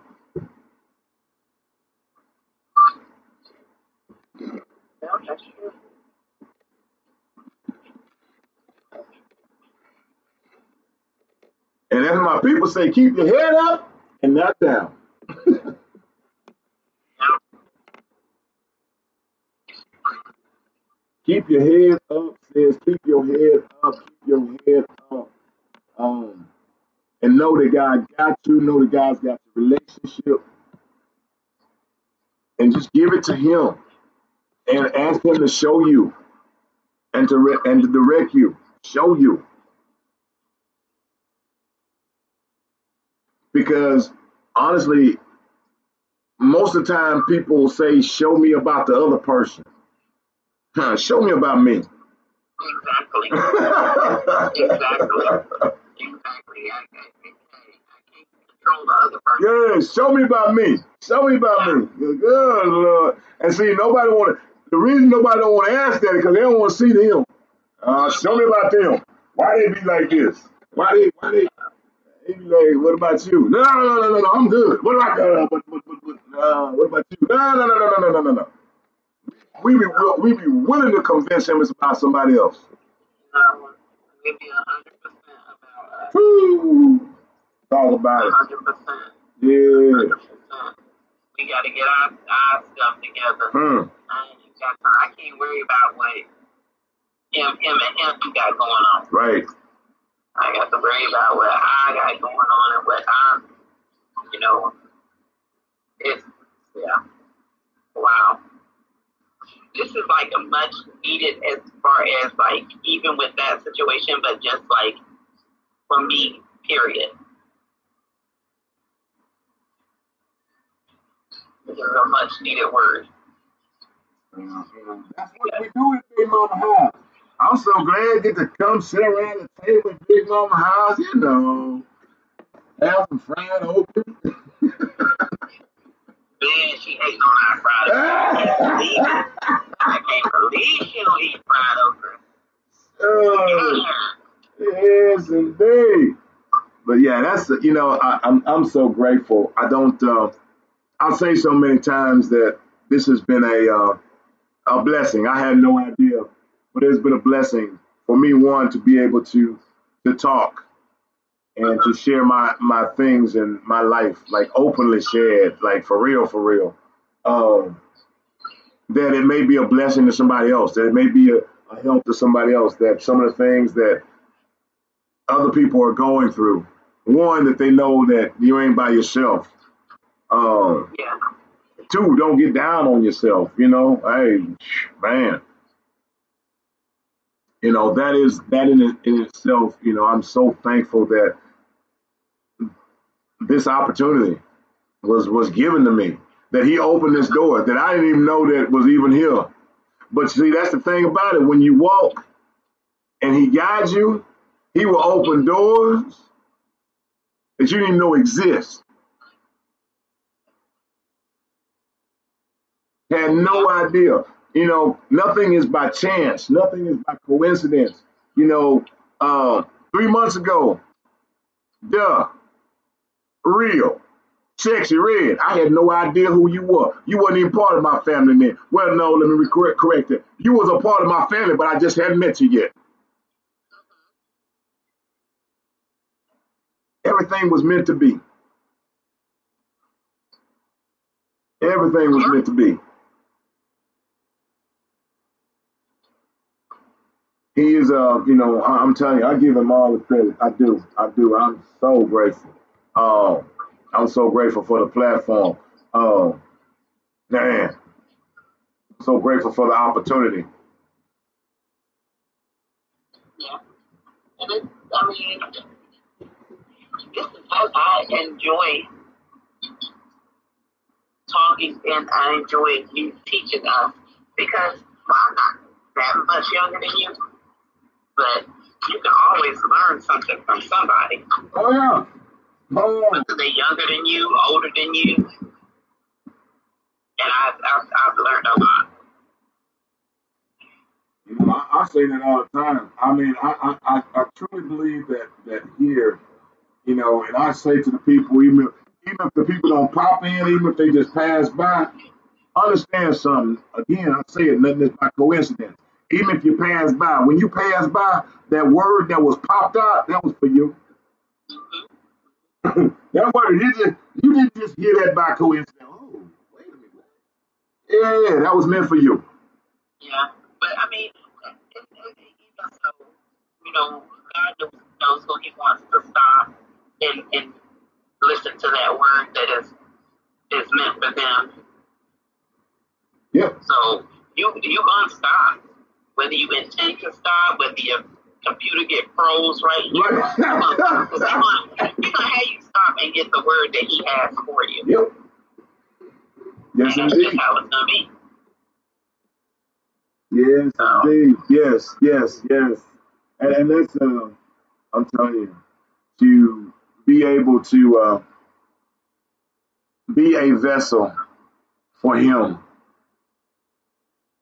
A: And as my people say, keep your head up and not down. [laughs] keep your head up, says keep your head up, keep your head up. Um, and know that God got you, know that God's got your relationship. And just give it to him and ask him to show you and to re- and to direct you, show you. Because honestly, most of the time people say, "Show me about the other person." Huh, show me about me.
B: Exactly. exactly. [laughs]
A: Yeah, show me about me. Show me about me. Good Lord. And see, nobody want to. The reason nobody don't want to ask that is because they don't want to see them. Uh, show me about them. Why they be like this? Why they? Why they? They be like, what about you? No, no, no, no, no. I'm good. What about? Uh, what, what, what, what, uh, what about you? No, no, no, no, no, no, no, no. We be we be willing to convince him it's about somebody else.
B: Uh, maybe hundred.
A: Woo! Talk about it.
B: hundred percent.
A: Yeah.
B: Hundred percent. We got to get our, our stuff together.
A: Hmm.
B: I. I can't worry about what him, him, and him got going on.
A: Right.
B: I got to worry about what I got going on and what I'm, you know, it's, yeah. Wow. This is like a much needed as far as like, even with that situation, but just like for me, period. This is a much needed word.
A: Mm-hmm. That's what we do at Big Mama House. I'm so glad to get to come sit around the table at Big Mama House, you know, have some fried okra.
B: Man, she hating on our fried. [laughs] I can't believe. I can't believe she don't eat fried okra.
A: Oh, yes, indeed. But yeah, that's you know I, I'm I'm so grateful. I don't. Uh, I'll say so many times that this has been a uh, a blessing. I had no idea, but it's been a blessing for me. One to be able to to talk and to share my my things and my life, like openly shared, like for real, for real. Um, that it may be a blessing to somebody else. That it may be a, a help to somebody else. That some of the things that other people are going through. One, that they know that you ain't by yourself. Um,
B: Yeah.
A: two, don't get down on yourself. You know, hey, man, you know that is that in in itself. You know, I'm so thankful that this opportunity was was given to me. That he opened this door that I didn't even know that was even here. But see, that's the thing about it. When you walk and he guides you, he will open doors that you didn't know exist. Had no idea. You know, nothing is by chance. Nothing is by coincidence. You know, uh, three months ago, duh, real, sexy red. I had no idea who you were. You wasn't even part of my family then. Well, no, let me correct, correct it. You was a part of my family, but I just hadn't met you yet. Everything was meant to be. Everything was meant to be. He is, uh, you know, I- I'm telling you, I give him all the credit. I do, I do. I'm so grateful. Uh, I'm so grateful for the platform. Uh, man, so grateful for the opportunity.
B: Yeah. And it, I mean, this is, I, I enjoy talking and I enjoy you teaching us because well, I'm not that much younger than you, but you can always learn something from somebody.
A: Oh yeah, oh
B: Whether they're younger than you, older than you, and I've, I've, I've learned a lot.
A: You know, I, I say that all the time. I mean, I, I, I, I truly believe that that here, you know, and I say to the people, even if, even if the people don't pop in, even if they just pass by, understand something. Again, I say it, nothing is by coincidence. Even if you pass by, when you pass by, that word that was popped out, that was for you. [laughs] that word, you just you didn't just hear that by coincidence. Oh, wait a minute. Yeah, that was meant for you.
B: Yeah, but I mean, you know, God knows, knows who He wants to stop and, and listen to that word that is is meant for them.
A: Yeah.
B: So you you gonna stop, whether you intend to stop, whether your computer get froze right here,
A: Right.
B: he gonna, he [laughs] gonna have you stop and get the word that He has for you.
A: Yep. Yes,
B: and that's
A: indeed.
B: how it's gonna be.
A: Yes,
B: So
A: indeed. Yes, yes, yes. And, and that's, uh, I'm telling you, to be able to uh, be a vessel for Him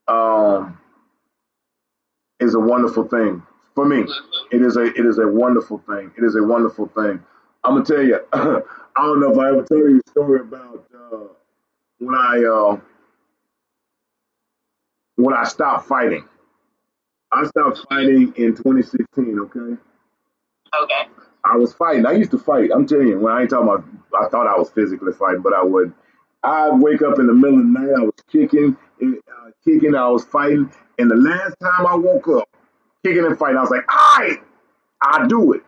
A: um, is a wonderful thing. For me, it is a it is a wonderful thing. It is a wonderful thing. I'm gonna tell you. [coughs] I don't know if I ever told you a story about uh, when I uh, when I stopped fighting. I stopped fighting in 2016. Okay,
B: okay.
A: I was fighting. I used to fight. I'm telling you, when I ain't talking about, I thought I was physically fighting, but I wouldn't. I'd wake up in the middle of the night. I was kicking, uh, kicking. I was fighting, and the last time I woke up, kicking and fighting, I was like, "I, I do it."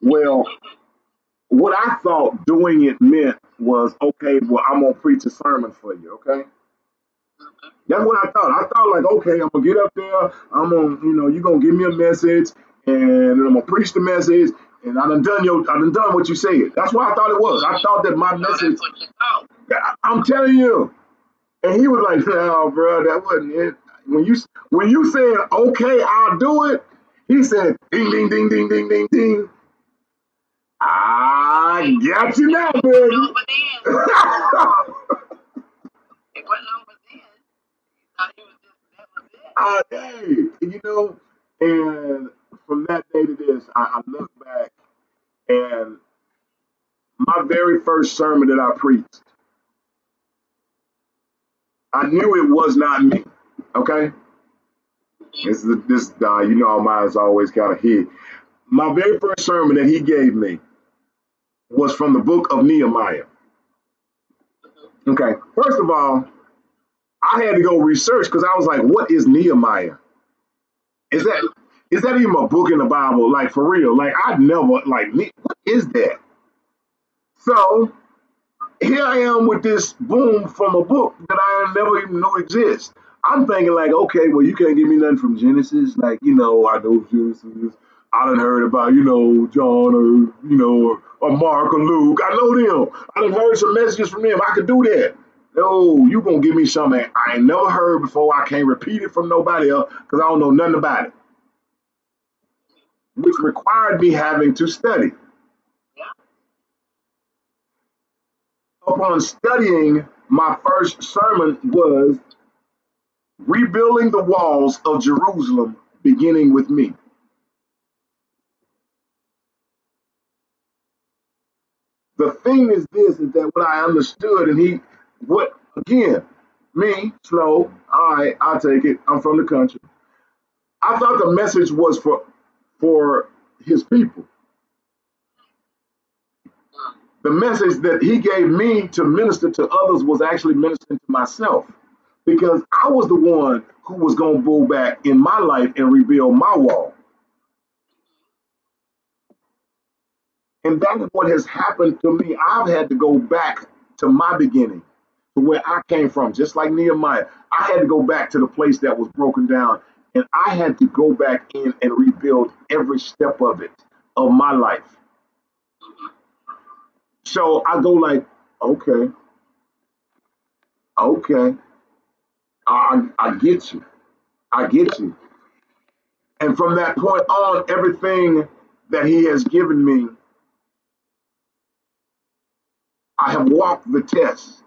A: Well, what I thought doing it meant was okay. Well, I'm gonna preach a sermon for you. Okay. That's what I thought. I thought like, okay, I'm gonna get up there. I'm gonna, you know, you're gonna give me a message, and I'm gonna preach the message, and I done done your, I done done what you said. That's what I thought it was. I thought that my message.
B: that's what you thought.
A: I- I'm telling you. And he was like, [laughs] "No, bro, that wasn't it." When you when you said, "Okay, I'll do it," he said, "Ding, ding, ding, ding, ding, ding, ding." I got you now,
B: No,
A: baby. [laughs]
B: it wasn't over then. You thought he was just that was it.
A: Ah, hey, you know, and from that day to this, I, I look back and my very first sermon that I preached, I knew it was not me. Okay, this is this uh, you know, our minds always kind of hid. My very first sermon that he gave me was from the book of Nehemiah. Okay, first of all, I had to go research because I was like, "What is Nehemiah? Is that is that even a book in the Bible? Like for real? Like I'd never like what is that?" So here I am with this boom from a book that I never even knew exists. I'm thinking like, okay, well, you can't give me nothing from Genesis. Like, you know, I know Genesis. I done heard about, you know, John or, you know, or, or Mark or Luke. I know them. I done heard some messages from them. I could do that. No, you gonna give me something I ain't never heard before. I can't repeat it from nobody else because I don't know nothing about it. Which required me having to study. upon studying, my first sermon was rebuilding the walls of Jerusalem, beginning with me. The thing is this is that what I understood, and he, what again, me, slow, right, I'll take it. I'm from the country. I thought the message was for for his people. the message that he gave me to minister to others was actually ministering to myself because I was the one who was going to go back in my life and rebuild my wall. And that is what has happened to me. I've had to go back to my beginning, to where I came from, just like Nehemiah. I had to go back to the place that was broken down, and I had to go back in and rebuild every step of it, of my life. So I go like, okay, okay, I I get you, I get you. And from that point on, everything that He has given me, I have walked the test.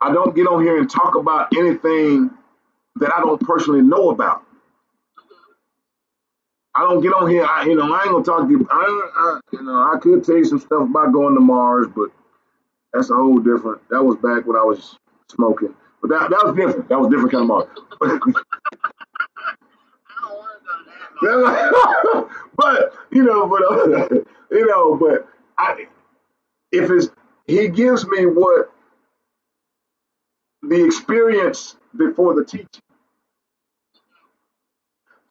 A: I don't get on here and talk about anything that I don't personally know about. I don't get on here. I, you know, I ain't gonna talk to you. I, I, you know, I could tell you some stuff about going to Mars, but that's a whole different. That was back when I was smoking, but that that was different. That was different kind of Mars. [laughs] But you know, but uh, [laughs] you know, but I, if it's he gives me what the experience before the teaching.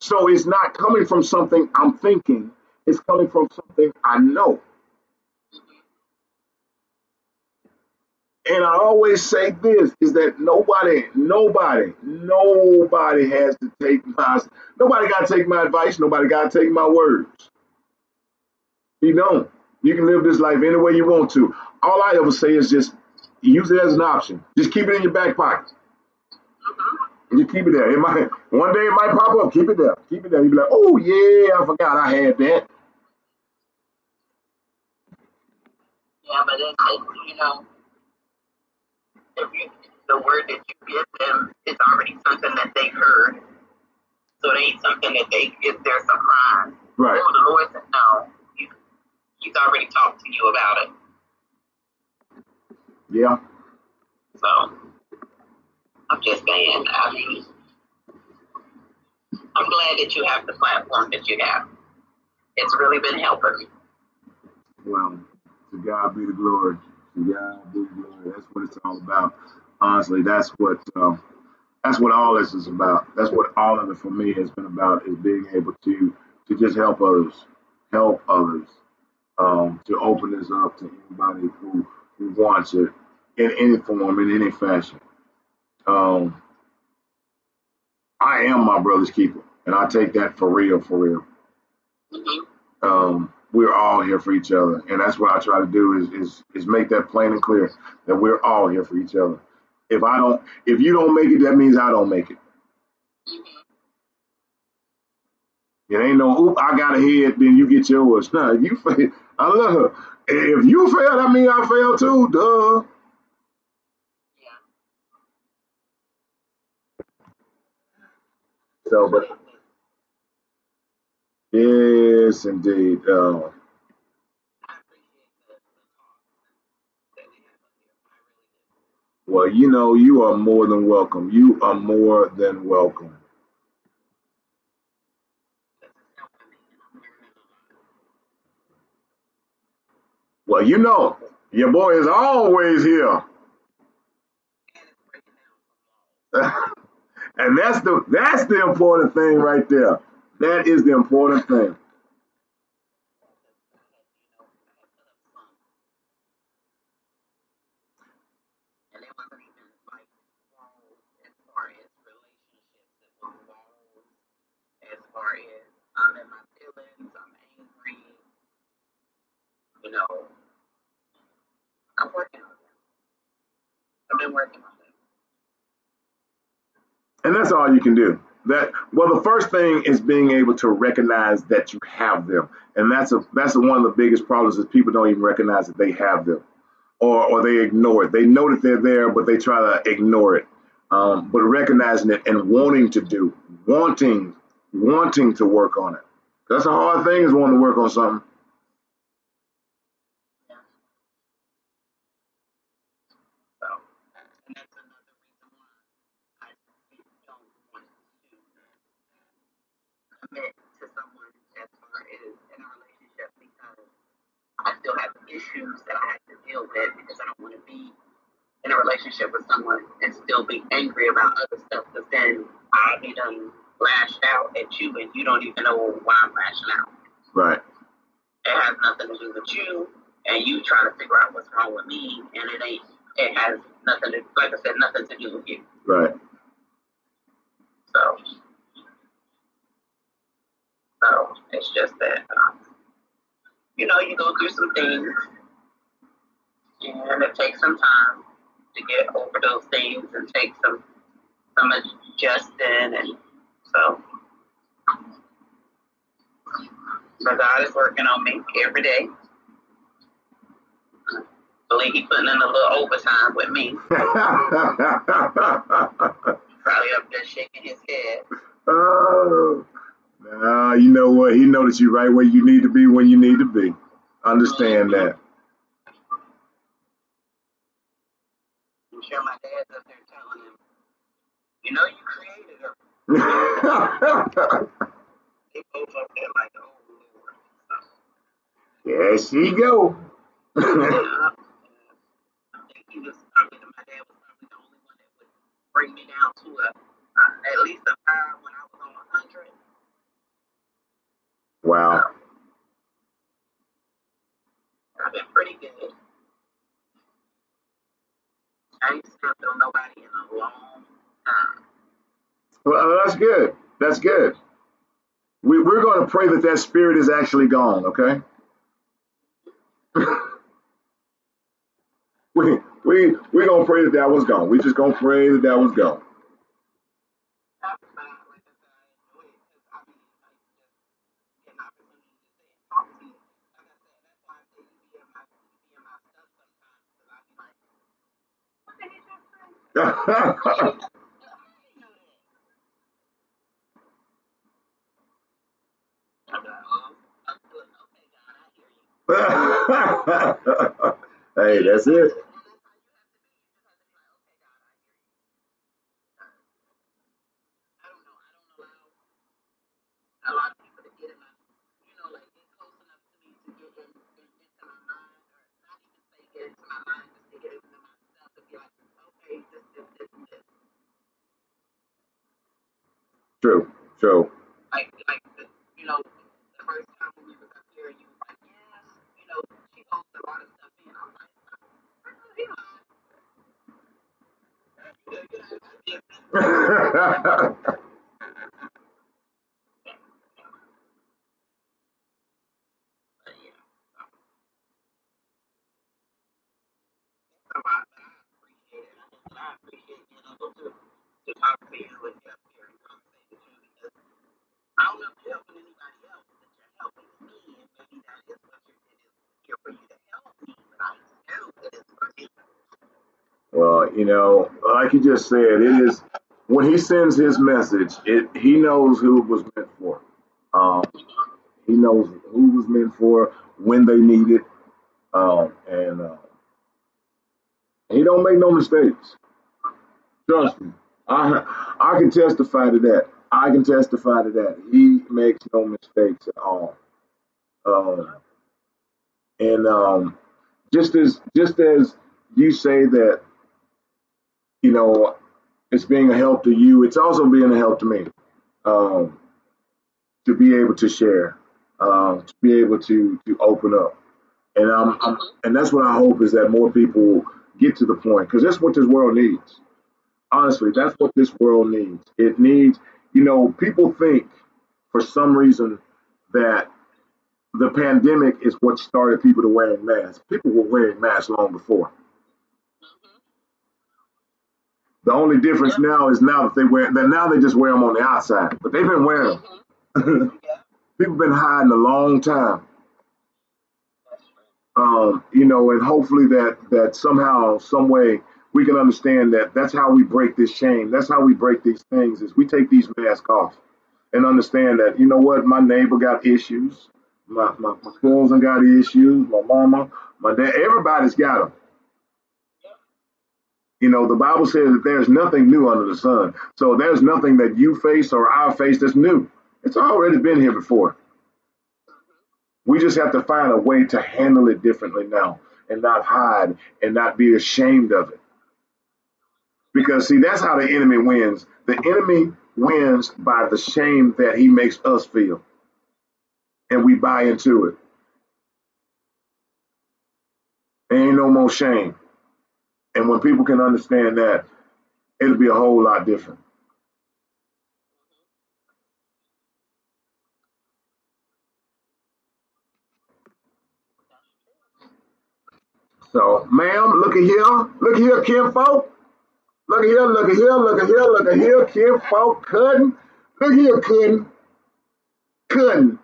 A: So it's not coming from something I'm thinking. It's coming from something I know. And I always say this is that nobody, nobody, nobody has to take my nobody gotta take my advice, nobody gotta take my words. You don't. You can live this life any way you want to. All I ever say is just use it as an option. Just keep it in your back pocket. Just keep it there. It might one day it might pop up. Keep it there. Keep it there. You be like, oh yeah, I forgot I had that.
B: Yeah, but it's, it's you know, if you the word that you give them is already something that they heard, so it ain't something that they is their surprise.
A: Right.
B: Oh, the Lord said no. He, he's already talked to you about it.
A: Yeah.
B: So I'm just saying. I mean, I'm glad that you have the platform that you have. It's really been helping me.
A: Well, to God be the glory. To God be the glory. That's what it's all about. Honestly, that's what um, that's what all this is about. That's what all of it for me has been about is being able to to just help others, help others, um, to open this up to anybody who, who wants it in any form, in any fashion. Um, I am my brother's keeper, and I take that for real, for real.
B: Mm-hmm.
A: Um, we're all here for each other, and that's what I try to do is, is is make that plain and clear that we're all here for each other. If I don't, if you don't make it, that means I don't make it.
B: Mm-hmm.
A: It ain't no, oop, I got a head, then you get yours. [laughs] Nah, if you fail, [laughs] I love her. If you fail, that means I fail too, duh.
B: Yeah.
A: But yes, indeed. Uh, well, you know, you are more than welcome. You are more than welcome. Well, you know, your boy is always here. [laughs]
B: And
A: that's the that's the important thing right there. That is the important thing.
B: You know, it. It I'm in my feelings, I'm angry, you know. I'm working on them. I've been working on them.
A: And that's all you can do. That well, the first thing is being able to recognize that you have them, and that's a that's one of the biggest problems is people don't even recognize that they have them, or or they ignore it. They know that they're there, but they try to ignore it. Um, but recognizing it and wanting to do, wanting, wanting to work on it. That's a hard thing is wanting to work on something.
B: Yeah. So, and that's another reason why I don't want to commit to someone as far as in a relationship because I still have issues that I have to deal with because I don't want to be in a relationship with someone and still be angry about other stuff because then I'll be done lashed out at you and you don't even know why I'm lashing out.
A: Right.
B: It has nothing to do with you and you trying to figure out what's wrong with me and it ain't it has nothing to like I said, nothing to do with you.
A: Right.
B: So so it's just that um, you know, you go through some things and it takes some time to get over those things and take some some adjusting and so but God is working on me every day. I believe he's putting in a little overtime with me. [laughs] Probably up there shaking his head.
A: oh, nah, you know what? He knows you right where you need to be when you need to be. Understand that.
B: I'm sure my dad's up there telling him, you know you created her. [laughs] They both up there like, oh Lord.
A: there she go. [laughs] [laughs]
B: I think he was probably my dad was probably the only one that would bring me down to a uh, at least a five when I was on a hundred.
A: Wow.
B: I've been pretty good. I ain't stepped on nobody in a long time.
A: Well, uh, that's good. That's good. We, we're going to pray that that spirit is actually gone, okay? [laughs] we we we're going to pray that that was gone. We're just going to pray that that was gone.
B: That's fine. Like I said, I enjoy it because I mean, like just get an opportunity to sit and talk to you. Like I said, that's why I say you be in my you be in my stuff sometimes because I be like, what the heck just say? I didn't know that. I'm like, oh, I'm good. Okay, God, I hear you. [laughs]
A: hey, that's it.
B: And that's how you have to be. You just have to be like, okay, God, I hear you. I don't know. I don't allow a lot of people to get in my, you know, like get close enough to me to get in, in into my mind, or not even say get into my mind, just to get into my stuff and be like, okay, this, this, this, and this.
A: True, true.
B: Like, like the, you know, the first time when we was up here So I, I appreciate it. And I appreciate being able to, to talk to you and have very conversation with you because I don't know if you're helping anybody else, but you're helping me, and maybe that is what you're, it is here for you to help me, but I know it is for me.
A: Well, you know, like you just said, it is when he sends his message, it he knows who it was meant for. Um, he knows who was meant for, when they need it, um, and uh, he don't make no mistakes. Trust me, I I can testify to that. I can testify to that. He makes no mistakes at all. Um, and um, just as just as you say that you know, it's being a help to you. It's also being a help to me um, to be able to share, um, to be able to to open up, and I'm, I'm and that's what I hope is that more people get to the point because that's what this world needs. Honestly, that's what this world needs. It needs, you know, people think for some reason that the pandemic is what started people to wearing masks. People were wearing masks long before. The only difference now is now that they wear that now they just wear them on the outside, but they've been wearing them. [laughs] People been hiding a long time. Um, you know, and hopefully that that somehow, some way, we can understand that that's how we break this shame. That's how we break these things. Is we take these masks off and understand that you know what, my neighbor got issues, my my, my cousin got issues, my mama, my dad, everybody's got them. You know, the Bible says that there's nothing new under the sun. So there's nothing that you face or I face that's new. It's already been here before. We just have to find a way to handle it differently now and not hide and not be ashamed of it. Because, see, that's how the enemy wins. The enemy wins by the shame that he makes us feel. And we buy into it. There ain't no more shame. And when people can understand that, it'll be a whole lot different. So, ma'am, look at here. Look here, Kim folk. Look at here, look here, look at here, look here, Kim folk cutting. Look here, cutting. Cutting.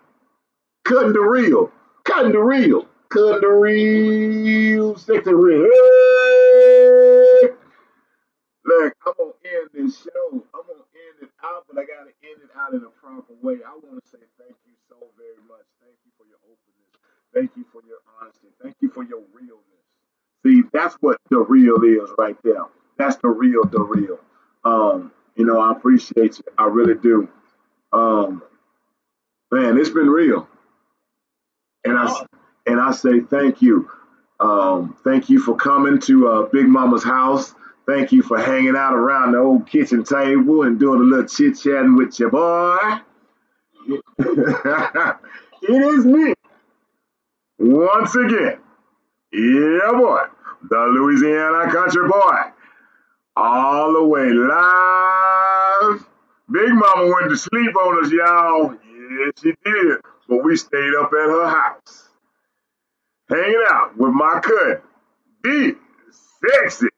A: Cutting the real. Cutting the real. Cutting the real. Sexy real. Hey! Look, I'm this show. I'm gonna end it out, but I gotta end it out in a proper way. I want to say thank you so very much. Thank you for your openness. Thank you for your honesty. Thank you for your realness. See, that's what the real is right there. That's the real, the real. Um, you know, I appreciate you. I really do. Um, man, it's been real, and I and I say thank you. Um, thank you for coming to uh, Big Mama's house. Thank you for hanging out around the old kitchen table and doing a little chit chatting with your boy. [laughs] it is me once again. Yeah, boy, the Louisiana country boy, all the way live. Big Mama went to sleep on us, y'all. Yes, she did, but we stayed up at her house, hanging out with my cousin, D, sexy.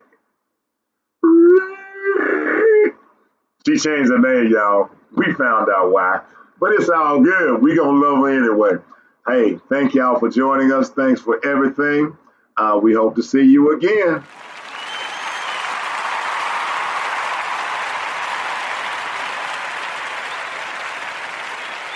A: She changed her name, y'all. We found out why. But it's all good. We gonna love her anyway. Hey, thank y'all for joining us. Thanks for everything. Uh, we hope to see you again.